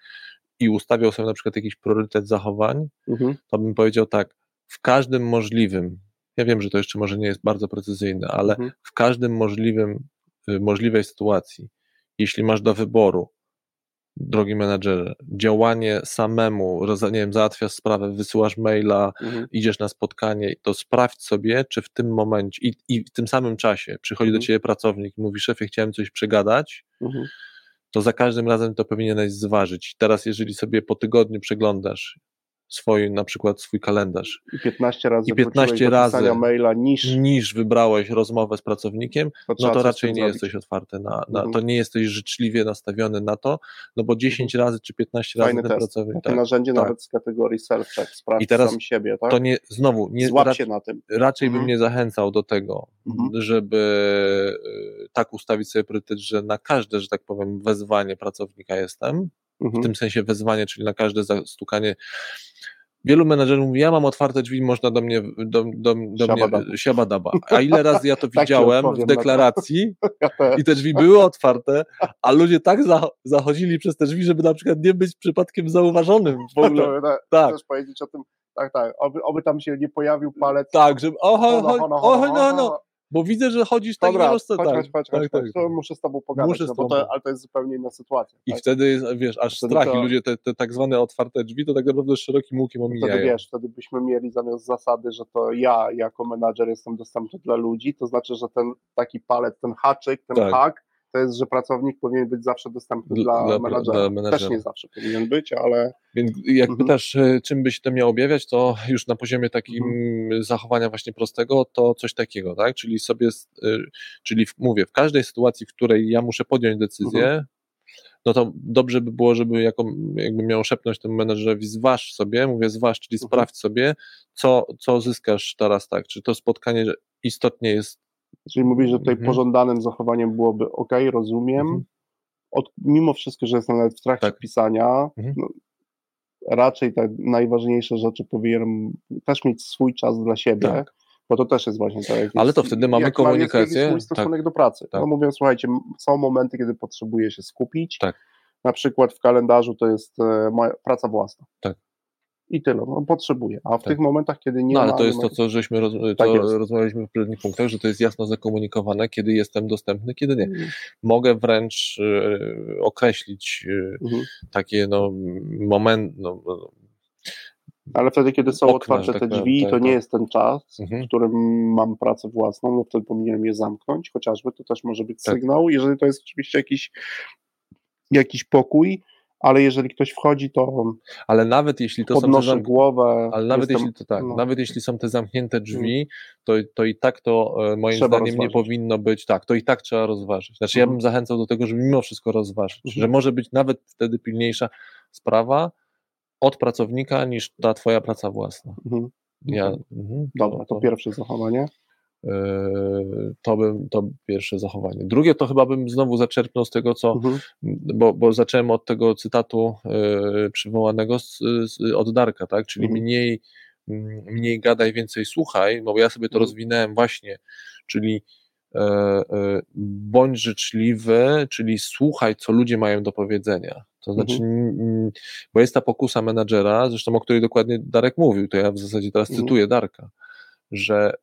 i ustawiał sobie na przykład jakiś priorytet zachowań, Mhm. to bym powiedział tak, w każdym możliwym, ja wiem, że to jeszcze może nie jest bardzo precyzyjne, ale Mhm. w każdym możliwym, y, możliwej sytuacji, jeśli masz do wyboru, drogi menadżerze, działanie samemu, nie wiem, załatwiasz sprawę, wysyłasz maila, Mhm. idziesz na spotkanie, to sprawdź sobie, czy w tym momencie i, i w tym samym czasie przychodzi do Mhm. ciebie pracownik i mówi, szefie, chciałem coś przegadać, Mhm. to za każdym razem to powinieneś zważyć. Teraz, jeżeli sobie po tygodniu przeglądasz, swój, na przykład swój kalendarz. I 15 razy, I 15 razy maila niż, niż wybrałeś rozmowę z pracownikiem, to no to raczej nie zrobić. jesteś otwarty na, na Mhm. to nie jesteś życzliwie nastawiony na to, no bo 10 razy czy 15 razy Fajny ten test. pracownik, Takie tak, narzędzie tak. nawet z kategorii self-check, sprawdź I teraz sam siebie, tak? to nie, znowu, nie, Złap rac- się na tym. raczej bym Mhm. nie zachęcał do tego, Mhm. żeby y, tak ustawić sobie priorytet, że na każde, że tak powiem, wezwanie pracownika jestem, w Mhm. tym sensie wezwanie, czyli na każde zastukanie. Wielu menedżerów mówi, ja mam otwarte drzwi, można do mnie, do, do, do Siabadaba. mnie, siabadaba. A ile razy ja to Tak widziałem w na to. deklaracji i te drzwi były otwarte, a ludzie tak zacho- zachodzili przez te drzwi, żeby na przykład nie być przypadkiem zauważonym w ogóle. To, to, Tak. Chcesz powiedzieć o tym, tak, tak, oby, oby tam się nie pojawił palec. Tak, żeby oho, oho, oho, hono, no, no, bo widzę, że chodzisz tak Dobra, chodź, tak, chodź, chodź, tak, chodź, tak. to muszę z tobą pogadać, Muszę no tobą. to, ale to jest zupełnie inna sytuacja. I tak? wtedy jest, wiesz, aż Wtedy strach i to- ludzie te, te tak zwane otwarte drzwi to tak naprawdę szerokim łukiem Wtedy omijają. wiesz, wtedy byśmy mieli zamiast zasady, że to ja jako menadżer jestem dostępny dla ludzi, to znaczy, że ten taki palec, ten haczyk, ten Tak. hak, to jest, że pracownik powinien być zawsze dostępny Dla- dla, dla- menadżera. dla menadżera. Też nie zawsze powinien być, ale Więc jak Mhm. pytasz, e, czym by się to miało objawiać, to już na poziomie takim Mhm. zachowania właśnie prostego, to coś takiego, tak? Czyli sobie, e, czyli mówię, w każdej sytuacji, w której ja muszę podjąć decyzję, Mhm. no to dobrze by było, żeby jako, jakby miał szepnąć temu menedżerowi, zważ sobie, mówię zważ, czyli Mhm. sprawdź sobie, co, co zyskasz teraz, tak? Czy to spotkanie istotnie jest Czyli mówisz, że tutaj Mhm. pożądanym zachowaniem byłoby ok, rozumiem. Mhm. Od, mimo wszystko, że jestem nawet w trakcie Tak. pisania, Mhm. no, raczej te najważniejsze rzeczy powinienem też mieć swój czas dla siebie, Tak. bo to też jest właśnie tak. Ale jest- to wtedy mamy jak jest komunikację, jakiś swój stosunek do pracy. tak. No mówię, słuchajcie, są momenty, kiedy potrzebuję się skupić. Tak. Na przykład w kalendarzu to jest e, moja praca własna. Tak. I tyle, no, potrzebuję. A w Tak. tych momentach, kiedy nie no, ma... ale to jest to, co żeśmy roz, Tak jest. rozmawialiśmy w poprzednich punktach, że to jest jasno zakomunikowane, kiedy jestem dostępny, kiedy nie. Mhm. Mogę wręcz e, określić e, Mhm. takie no, moment, no, no, Ale wtedy, kiedy są Okna, otwarte tak te powiem, drzwi, tak, to nie tak. jest ten czas, mhm. w którym mam pracę własną, no wtedy powinienem je zamknąć, chociażby to też może być Tak. sygnał, jeżeli to jest oczywiście jakiś, jakiś pokój, ale jeżeli ktoś wchodzi, to ale nawet jeśli to są te podnoszę zamk- głowę. ale nawet jestem- jeśli to tak, no. nawet jeśli są te zamknięte drzwi, to, to i tak to e, moim Trzeba zdaniem nie rozważyć. powinno być tak, to i tak trzeba rozważyć. Znaczy ja Mhm. bym zachęcał do tego, żeby mimo wszystko rozważyć, Mhm. że może być nawet wtedy pilniejsza sprawa od pracownika niż ta twoja praca własna. Mhm. Ja, Okej. mhm, Dobra, to pierwsze zachowanie. Yy, to bym, to pierwsze zachowanie. Drugie to chyba bym znowu zaczerpnął z tego, co, Mhm. bo, bo zacząłem od tego cytatu yy, przywołanego z, z, od Darka, tak? Czyli Mhm. mniej, mniej gadaj, więcej słuchaj, bo ja sobie to Mhm. rozwinąłem właśnie, czyli e, e, bądź życzliwy, czyli słuchaj, co ludzie mają do powiedzenia. To znaczy, mm, bo jest ta pokusa menadżera, zresztą o której dokładnie Darek mówił, to ja w zasadzie teraz Mhm. cytuję Darka, że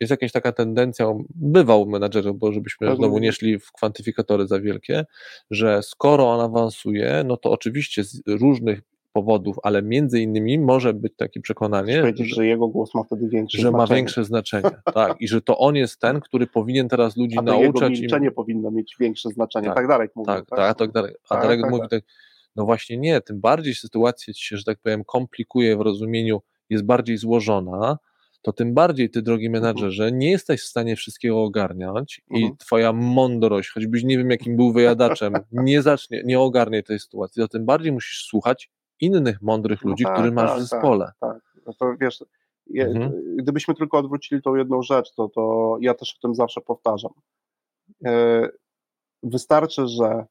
jest jakaś taka tendencja, bywa u menadżerów, bo żebyśmy Tak, znowu no. nie szli w kwantyfikatory za wielkie, że skoro on awansuje, no to oczywiście z różnych powodów, ale między innymi może być takie przekonanie, powiedzieć, że, że jego głos ma wtedy większe że ma znaczenie. większe znaczenie. Tak, i że to on jest ten, który powinien teraz ludzi A to jego nauczać. im- milczenie powinno mieć większe znaczenie. Tak, Tak, Darek mówi. tak, tak, a tak dalej. A Tak, Darek tak, mówi tak, no właśnie nie, tym bardziej sytuacja się, że tak powiem, komplikuje w rozumieniu, jest bardziej złożona, to tym bardziej ty, drogi menadżerze, nie jesteś w stanie wszystkiego ogarniać i Mhm. twoja mądrość, choćbyś nie wiem jakim był wyjadaczem, nie zacznie, nie ogarnie tej sytuacji, to tym bardziej musisz słuchać innych mądrych No ludzi, tak, których masz tak, w zespole. Tak, no to wiesz, je, Mhm. gdybyśmy tylko odwrócili tą jedną rzecz, to, to ja też o tym zawsze powtarzam. E, Wystarczy, że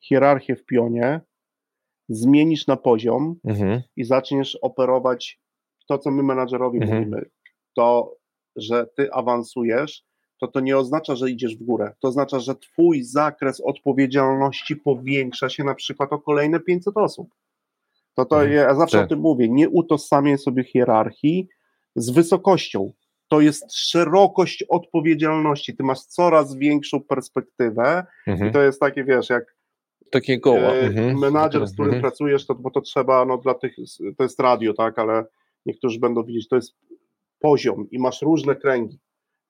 hierarchię w pionie zmienisz na poziom Mhm. i zaczniesz operować to, co my menadżerowi Mhm. mówimy. To, że ty awansujesz, to to nie oznacza, że idziesz w górę. To oznacza, że twój zakres odpowiedzialności powiększa się na przykład o kolejne 500 osób. To to Mhm. ja zawsze Tak. o tym mówię. Nie utożsamiaj sobie hierarchii z wysokością. To jest szerokość odpowiedzialności. Ty masz coraz większą perspektywę i Mhm. to jest takie, wiesz, jak Takie koła. e, Mhm. menadżer, z którym Mhm. pracujesz, to, bo to trzeba, no dla tych, to jest radio, tak, ale niektórzy będą widzieć, to jest poziom i masz różne kręgi.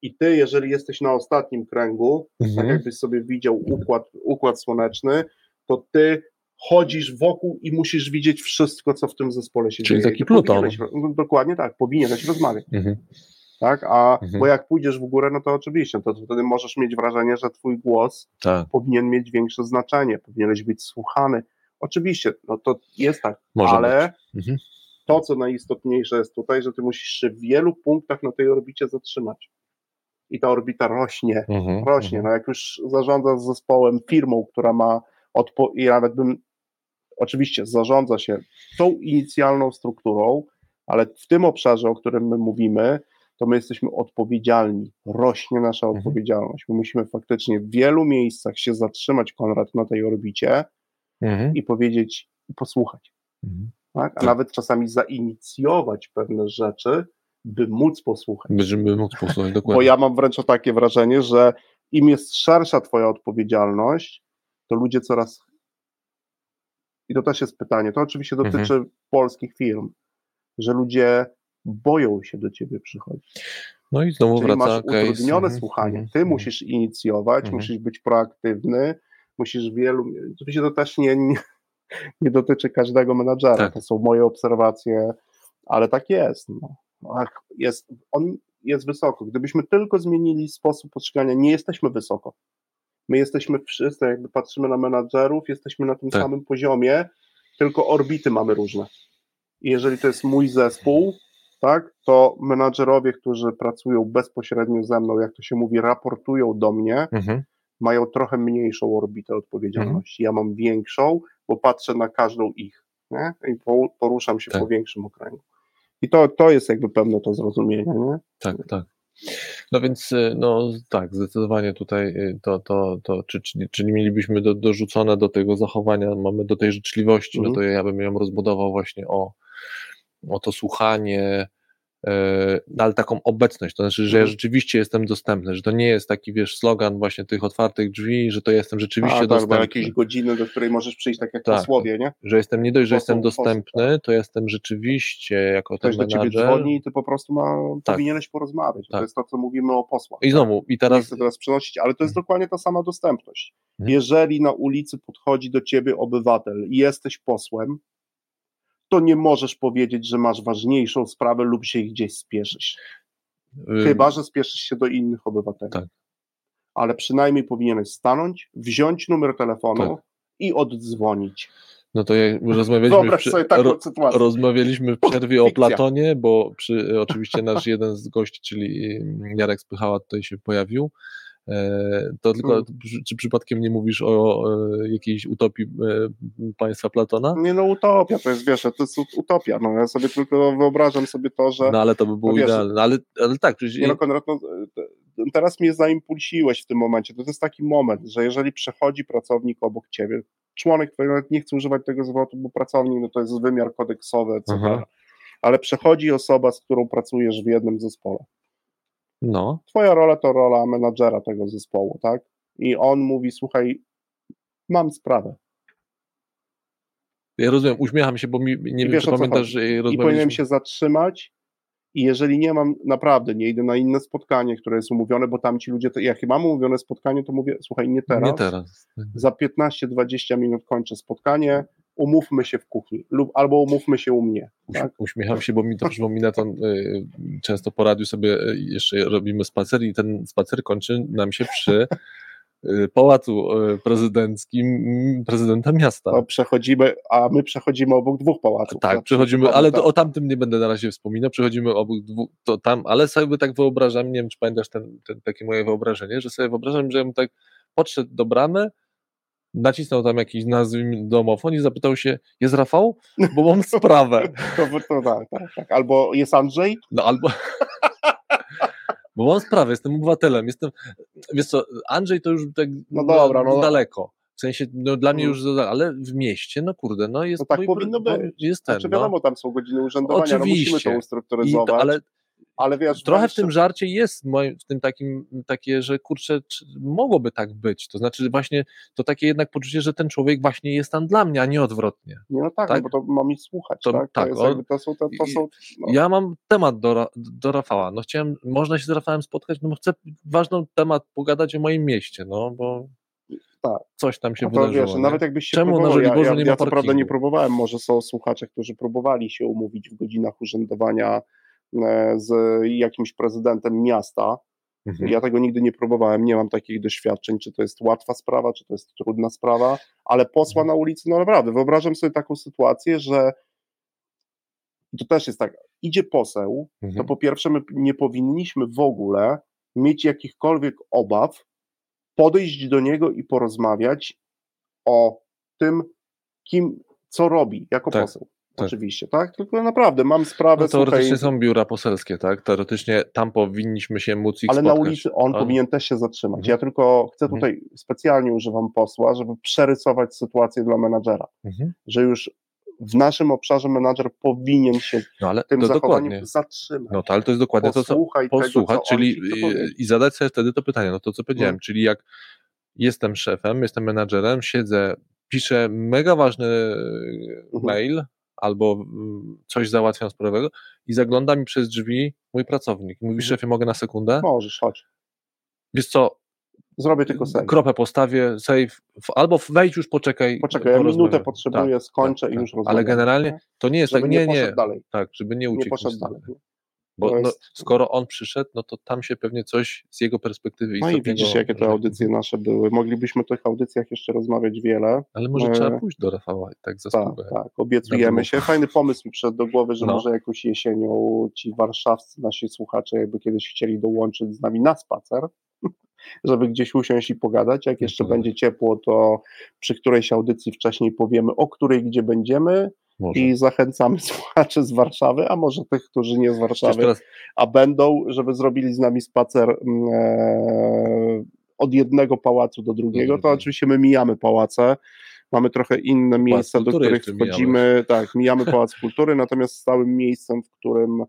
I ty, jeżeli jesteś na ostatnim kręgu, tak Mhm. jakbyś sobie widział układ, układ słoneczny, to ty chodzisz wokół i musisz widzieć wszystko, co w tym zespole się Czyli dzieje. taki Ty Pluton. no, dokładnie tak, powinieneś rozmawiać. Mhm. Tak? A Mhm. bo jak pójdziesz w górę, no to oczywiście, to wtedy możesz mieć wrażenie, że twój głos Tak, powinien mieć większe znaczenie, powinieneś być słuchany. Oczywiście, no to jest tak, może ale. Mhm. To, co najistotniejsze jest tutaj, że ty musisz się w wielu punktach na tej orbicie zatrzymać. I ta orbita rośnie, Mhm. rośnie. Mhm. No jak już zarządzasz zespołem, firmą, która ma odpo- i nawet bym oczywiście zarządza się tą inicjalną strukturą, ale w tym obszarze, o którym my mówimy, to my jesteśmy odpowiedzialni. Rośnie nasza Mhm. odpowiedzialność. My musimy faktycznie w wielu miejscach się zatrzymać, Konrad, na tej orbicie Mhm. i powiedzieć, i posłuchać. Mhm. Tak? A Tak. nawet czasami zainicjować pewne rzeczy, by móc posłuchać. Będziemy móc posłuchać dokładnie. Bo ja mam wręcz takie wrażenie, że im jest szersza Twoja odpowiedzialność, to ludzie coraz. I to też jest pytanie. To oczywiście Mhm. dotyczy polskich firm, że ludzie boją się do Ciebie przychodzić. No i znowu Czyli wraca masz case. utrudnione Mhm. słuchanie. Mhm. Ty musisz inicjować, Mhm. musisz być proaktywny, musisz wielu. Oczywiście to też nie, nie, nie dotyczy każdego menadżera. Tak. To są moje obserwacje, ale tak jest. No. Ach, jest. On jest wysoko. Gdybyśmy tylko zmienili sposób postrzegania, nie jesteśmy wysoko. My jesteśmy wszyscy, jakby patrzymy na menadżerów, jesteśmy na tym Tak. samym poziomie, tylko orbity mamy różne. I jeżeli to jest mój zespół, tak, to menadżerowie, którzy pracują bezpośrednio ze mną, jak to się mówi, raportują do mnie, Mhm. Mają trochę mniejszą orbitę odpowiedzialności. Ja mam większą, bo patrzę na każdą ich nie? i po- poruszam się Tak. po większym okręgu. I to, to jest jakby pewne to zrozumienie. Nie? Tak, tak. No więc, y, no tak, zdecydowanie tutaj y, to, to, to czy, czyli, czyli mielibyśmy do, dorzucone do tego zachowania, mamy do tej życzliwości, Mhm. no to ja bym ją rozbudował właśnie o, o to słuchanie, no ale taką obecność, to znaczy, że ja Mhm. rzeczywiście jestem dostępny, że to nie jest taki, wiesz, slogan właśnie tych otwartych drzwi, że to jestem rzeczywiście A, tak, dostępny. jakieś godziny, do której możesz przyjść, tak jak Tak. posłowie, nie? Że jestem nie dość, że jestem dostępny, to jestem rzeczywiście jako ten Ktoś do ciebie menadżer. dzwoni i ty po prostu ma, Tak. powinieneś porozmawiać. Tak. To jest to, co mówimy o posłach. I znowu, i nie teraz chcę teraz przenosić, ale to jest dokładnie ta sama dostępność. Mhm. Jeżeli na ulicy podchodzi do ciebie obywatel i jesteś posłem, to nie możesz powiedzieć, że masz ważniejszą sprawę lub się gdzieś spieszysz. Chyba, że spieszysz się do innych obywateli. Tak. Ale przynajmniej powinieneś stanąć, wziąć numer telefonu Tak. i oddzwonić. No to jak rozmawialiśmy, sobie taką sytuację. rozmawialiśmy w przerwie o. Platonie, bo przy, oczywiście nasz jeden z gości, czyli Jarek Spychała tutaj się pojawił. E, To tylko, Mm. czy, przypadkiem nie mówisz o e, jakiejś utopii e, państwa Platona? Nie no, utopia, to jest, wiesz, to jest utopia. No, ja sobie tylko wyobrażam sobie to, że No ale to by było no wiesz, idealne. Ale, ale tak, przecież Nie no, Konrad, no, te- teraz mnie zaimpulsiłeś w tym momencie. To jest taki moment, że jeżeli przechodzi pracownik obok ciebie, członek twojego, nawet nie chcę używać tego zwrotu, bo pracownik no to jest wymiar kodeksowy, etc. Aha. Ale przechodzi osoba, z którą pracujesz w jednym zespole. No, Twoja rola to rola menadżera tego zespołu, tak? I on mówi, słuchaj, mam sprawę. ja rozumiem, uśmiecham się, bo mi, nie wiem, wiesz, czy pamiętasz, że I powinienem się zatrzymać i jeżeli nie mam, naprawdę nie idę na inne spotkanie, które jest umówione, bo tam ci ludzie, to, jak mam umówione spotkanie, to mówię, słuchaj, nie teraz, Nie teraz. za 15-20 minut kończę spotkanie, umówmy się w kuchni lub albo umówmy się u mnie. Tak? Uśmiecham się, bo mi to przypomina to, y, często po radiu sobie y, jeszcze robimy spacer i ten spacer kończy nam się przy y, pałacu y, prezydenckim mm, prezydenta miasta. To przechodzimy, a my przechodzimy obok dwóch pałaców. Tak, Na przechodzimy, ale tak. o tamtym nie będę na razie wspominał, przechodzimy obok dwóch, to tam, ale sobie tak wyobrażam, nie wiem, czy pamiętasz ten, ten, takie moje wyobrażenie, że sobie wyobrażam, że ja bym tak podszedł do bramy, nacisnął tam jakiś, nazwijmy, domofon i zapytał się, jest Rafał? Bo mam sprawę. To, to, tak, tak, tak. Albo jest Andrzej? No albo. Bo mam sprawę, jestem obywatelem, jestem. Wiesz co, Andrzej to już tak No dobra, no. daleko. W sensie, no dla mnie Mm. już, ale w mieście, no kurde, no jest. No tak mój powinno być. Jest ten, Znaczy no. wiadomo, tam są godziny urzędowania, no musimy Oczywiście. to I ustrukturyzować, to, ale ale wiesz, trochę w tym żarcie jest w tym takim takie, że kurczę, czy mogłoby tak być. To znaczy właśnie to takie jednak poczucie, że ten człowiek właśnie jest tam dla mnie, a nie odwrotnie. Nie, no tak, tak? No, bo to mam mi słuchać, To- tak? tak, to, jakby, są, to, to są no, Ja mam temat do, do Rafała. No chciałem, można się z Rafałem spotkać, no bo chcę ważny temat pogadać o moim mieście, no bo Tak. coś tam się No wydarzyło. wiesz, nawet jakbyś się Czemu na próbował, ja, Żoliborzu ja, nie ja co prawda nie próbowałem, może są słuchacze, którzy próbowali się umówić w godzinach urzędowania z jakimś prezydentem miasta. Mhm. Ja tego nigdy nie próbowałem, nie mam takich doświadczeń, czy to jest łatwa sprawa, czy to jest trudna sprawa, ale posła Mhm. na ulicy, no naprawdę, wyobrażam sobie taką sytuację, że to też jest tak, idzie poseł, to Mhm. po pierwsze my nie powinniśmy w ogóle mieć jakichkolwiek obaw, podejść do niego i porozmawiać o tym, kim, co robi jako Tak, poseł. Tak. Oczywiście, tak? Tylko naprawdę mam sprawę, No, teoretycznie słuchaj, są biura poselskie, tak? Teoretycznie tam powinniśmy się móc ich ale na spotkać. ulicy on Ale- powinien też się zatrzymać. Mhm. Ja tylko chcę Mhm. tutaj specjalnie używam posła, żeby przerysować sytuację dla menadżera, Mhm. że już w naszym obszarze menadżer powinien się No ale tym zachowaniem zatrzymać. No to, ale to jest dokładnie to, co Posłuchaj posłuchać, tego, co czyli i, powiedzieć. i zadać sobie wtedy to pytanie, no to co powiedziałem, No. czyli jak jestem szefem, jestem menadżerem, siedzę, piszę mega ważny Mhm. mail albo mm, coś załatwiam sprawowego i zagląda mi przez drzwi mój pracownik. Mówi, Mhm. szefie, mogę na sekundę? Możesz, chodź. Wiesz co, Zrobię tylko save. kropę postawię, save, albo wejdź już, poczekaj. Poczekaj, ja minutę porozmawiamy. potrzebuję, Tak, skończę tak, i już tak. rozmawiamy. Ale generalnie to nie jest Żeby tak, nie nie, nie, poszedł dalej. tak, żeby nie Nie uciekł. poszedł niestety. dalej. Bo no, skoro on przyszedł, no to tam się pewnie coś z jego perspektywy No i widzisz, jakie te audycje nasze były. Moglibyśmy o tych audycjach jeszcze rozmawiać wiele. Ale może E, trzeba pójść do Rafała i tak za Tak, tak, obiecujemy się. Fajny pomysł mi przyszedł do głowy, że No. może jakąś jesienią ci warszawscy nasi słuchacze jakby kiedyś chcieli dołączyć z nami na spacer, żeby gdzieś usiąść i pogadać. Jak jeszcze pogadać. będzie ciepło, to przy którejś audycji wcześniej powiemy, o której gdzie będziemy Może. i zachęcamy słuchaczy z Warszawy, a może tych, którzy nie z Warszawy, teraz a będą, żeby zrobili z nami spacer mm, e, od jednego pałacu do drugiego, to drugiego. oczywiście my mijamy pałace, mamy trochę inne miejsca, do których wchodzimy, tak, mijamy Pałac Kultury, natomiast stałym miejscem, w którym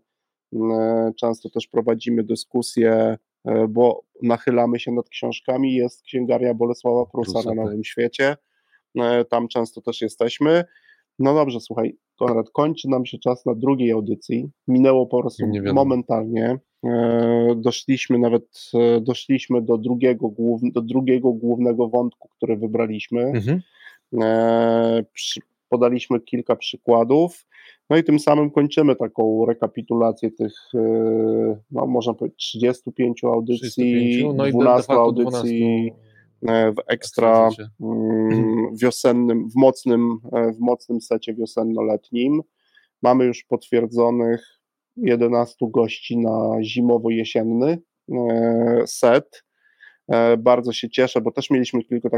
mm, e, często też prowadzimy dyskusje, e, bo nachylamy się nad książkami, jest księgarnia Bolesława Prusa na tak. Nowym Świecie, E, tam często też jesteśmy. No dobrze, słuchaj, Konrad, kończy nam się czas na drugiej audycji. Minęło po prostu momentalnie. E, Doszliśmy nawet, e, doszliśmy do drugiego, głów- do drugiego głównego wątku, który wybraliśmy. mhm. E, przy, podaliśmy kilka przykładów. No i tym samym kończymy taką rekapitulację tych, no można powiedzieć, 35 audycji, 35, no i de- de 12 facto audycji 12 e, w ekstra Ekstra wiosennym, w mocnym, e, w mocnym secie wiosenno-letnim. Mamy już potwierdzonych 11 gości na zimowo-jesienny e, set. E, Bardzo się cieszę, bo też mieliśmy kilka,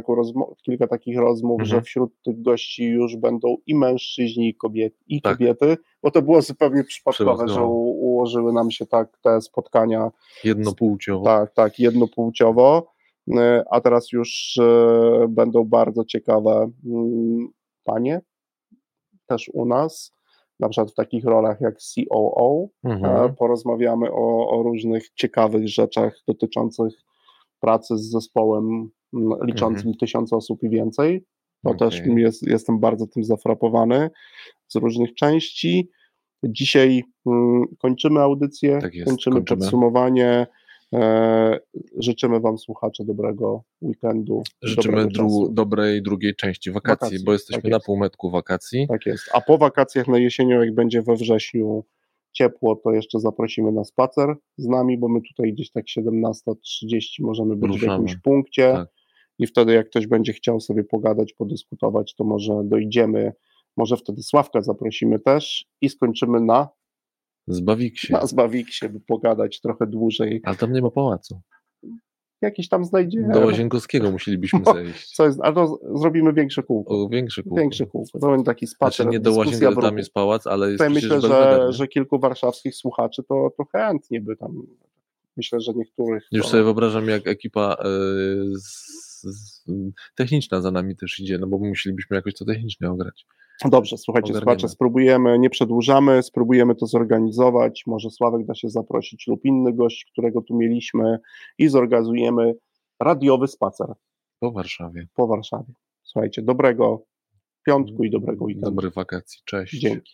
kilka takich rozmów, Mhm. że wśród tych gości już będą i mężczyźni, i kobiety, i Tak. kobiety, bo to było zupełnie przypadkowe, że ułożyły nam się tak te spotkania Jednopłciowo. tak, tak, jednopłciowo, a teraz już e, będą bardzo ciekawe mm, panie też u nas, na przykład w takich rolach jak COO, Mhm. e, porozmawiamy o, o różnych ciekawych rzeczach dotyczących pracy z zespołem liczącym tysiąc osób i więcej. To też Okej. jest, jestem bardzo tym zafrapowany z różnych części. Dzisiaj mm, kończymy audycję, Tak jest, kończymy, kończymy. podsumowanie. E, życzymy Wam, słuchacze, dobrego weekendu. Życzymy dru- dobrej drugiej części wakacji, Wakacji, bo jesteśmy tak na jest. półmetku wakacji. Tak jest. A po wakacjach na jesienią, jak będzie we wrześniu ciepło, to jeszcze zaprosimy na spacer z nami, bo my tutaj gdzieś tak 17.30 możemy być w Ruszamy. jakimś punkcie Tak. i wtedy jak ktoś będzie chciał sobie pogadać, podyskutować, to może dojdziemy, może wtedy Sławka zaprosimy też i skończymy na, Zbawik się. na Zbawiksie, by pogadać trochę dłużej. Ale tam nie ma pałacu. Jakiś tam znajdziemy. Do Łazienkowskiego musielibyśmy No, zejść. Co jest, ale to z- zrobimy większe kółko. O, większe kółko. Większe kółko. To będzie taki spacer, Znaczy nie do Łazienkowskiego, tam jest pałac, ale jest przecież myślę, że, że kilku warszawskich słuchaczy to, to chętnie by tam. Myślę, że niektórych. Już to, sobie wyobrażam, jak ekipa e, z, z, techniczna za nami też idzie, no bo musielibyśmy jakoś to technicznie ograć. Dobrze, słuchajcie, ogarniemy. słuchacze, spróbujemy, nie przedłużamy, spróbujemy to zorganizować. Może Sławek da się zaprosić lub inny gość, którego tu mieliśmy i zorganizujemy radiowy spacer Po Warszawie. po Warszawie. Słuchajcie, dobrego piątku i dobrego weekendu. Dobrych wakacji. Cześć. Dzięki.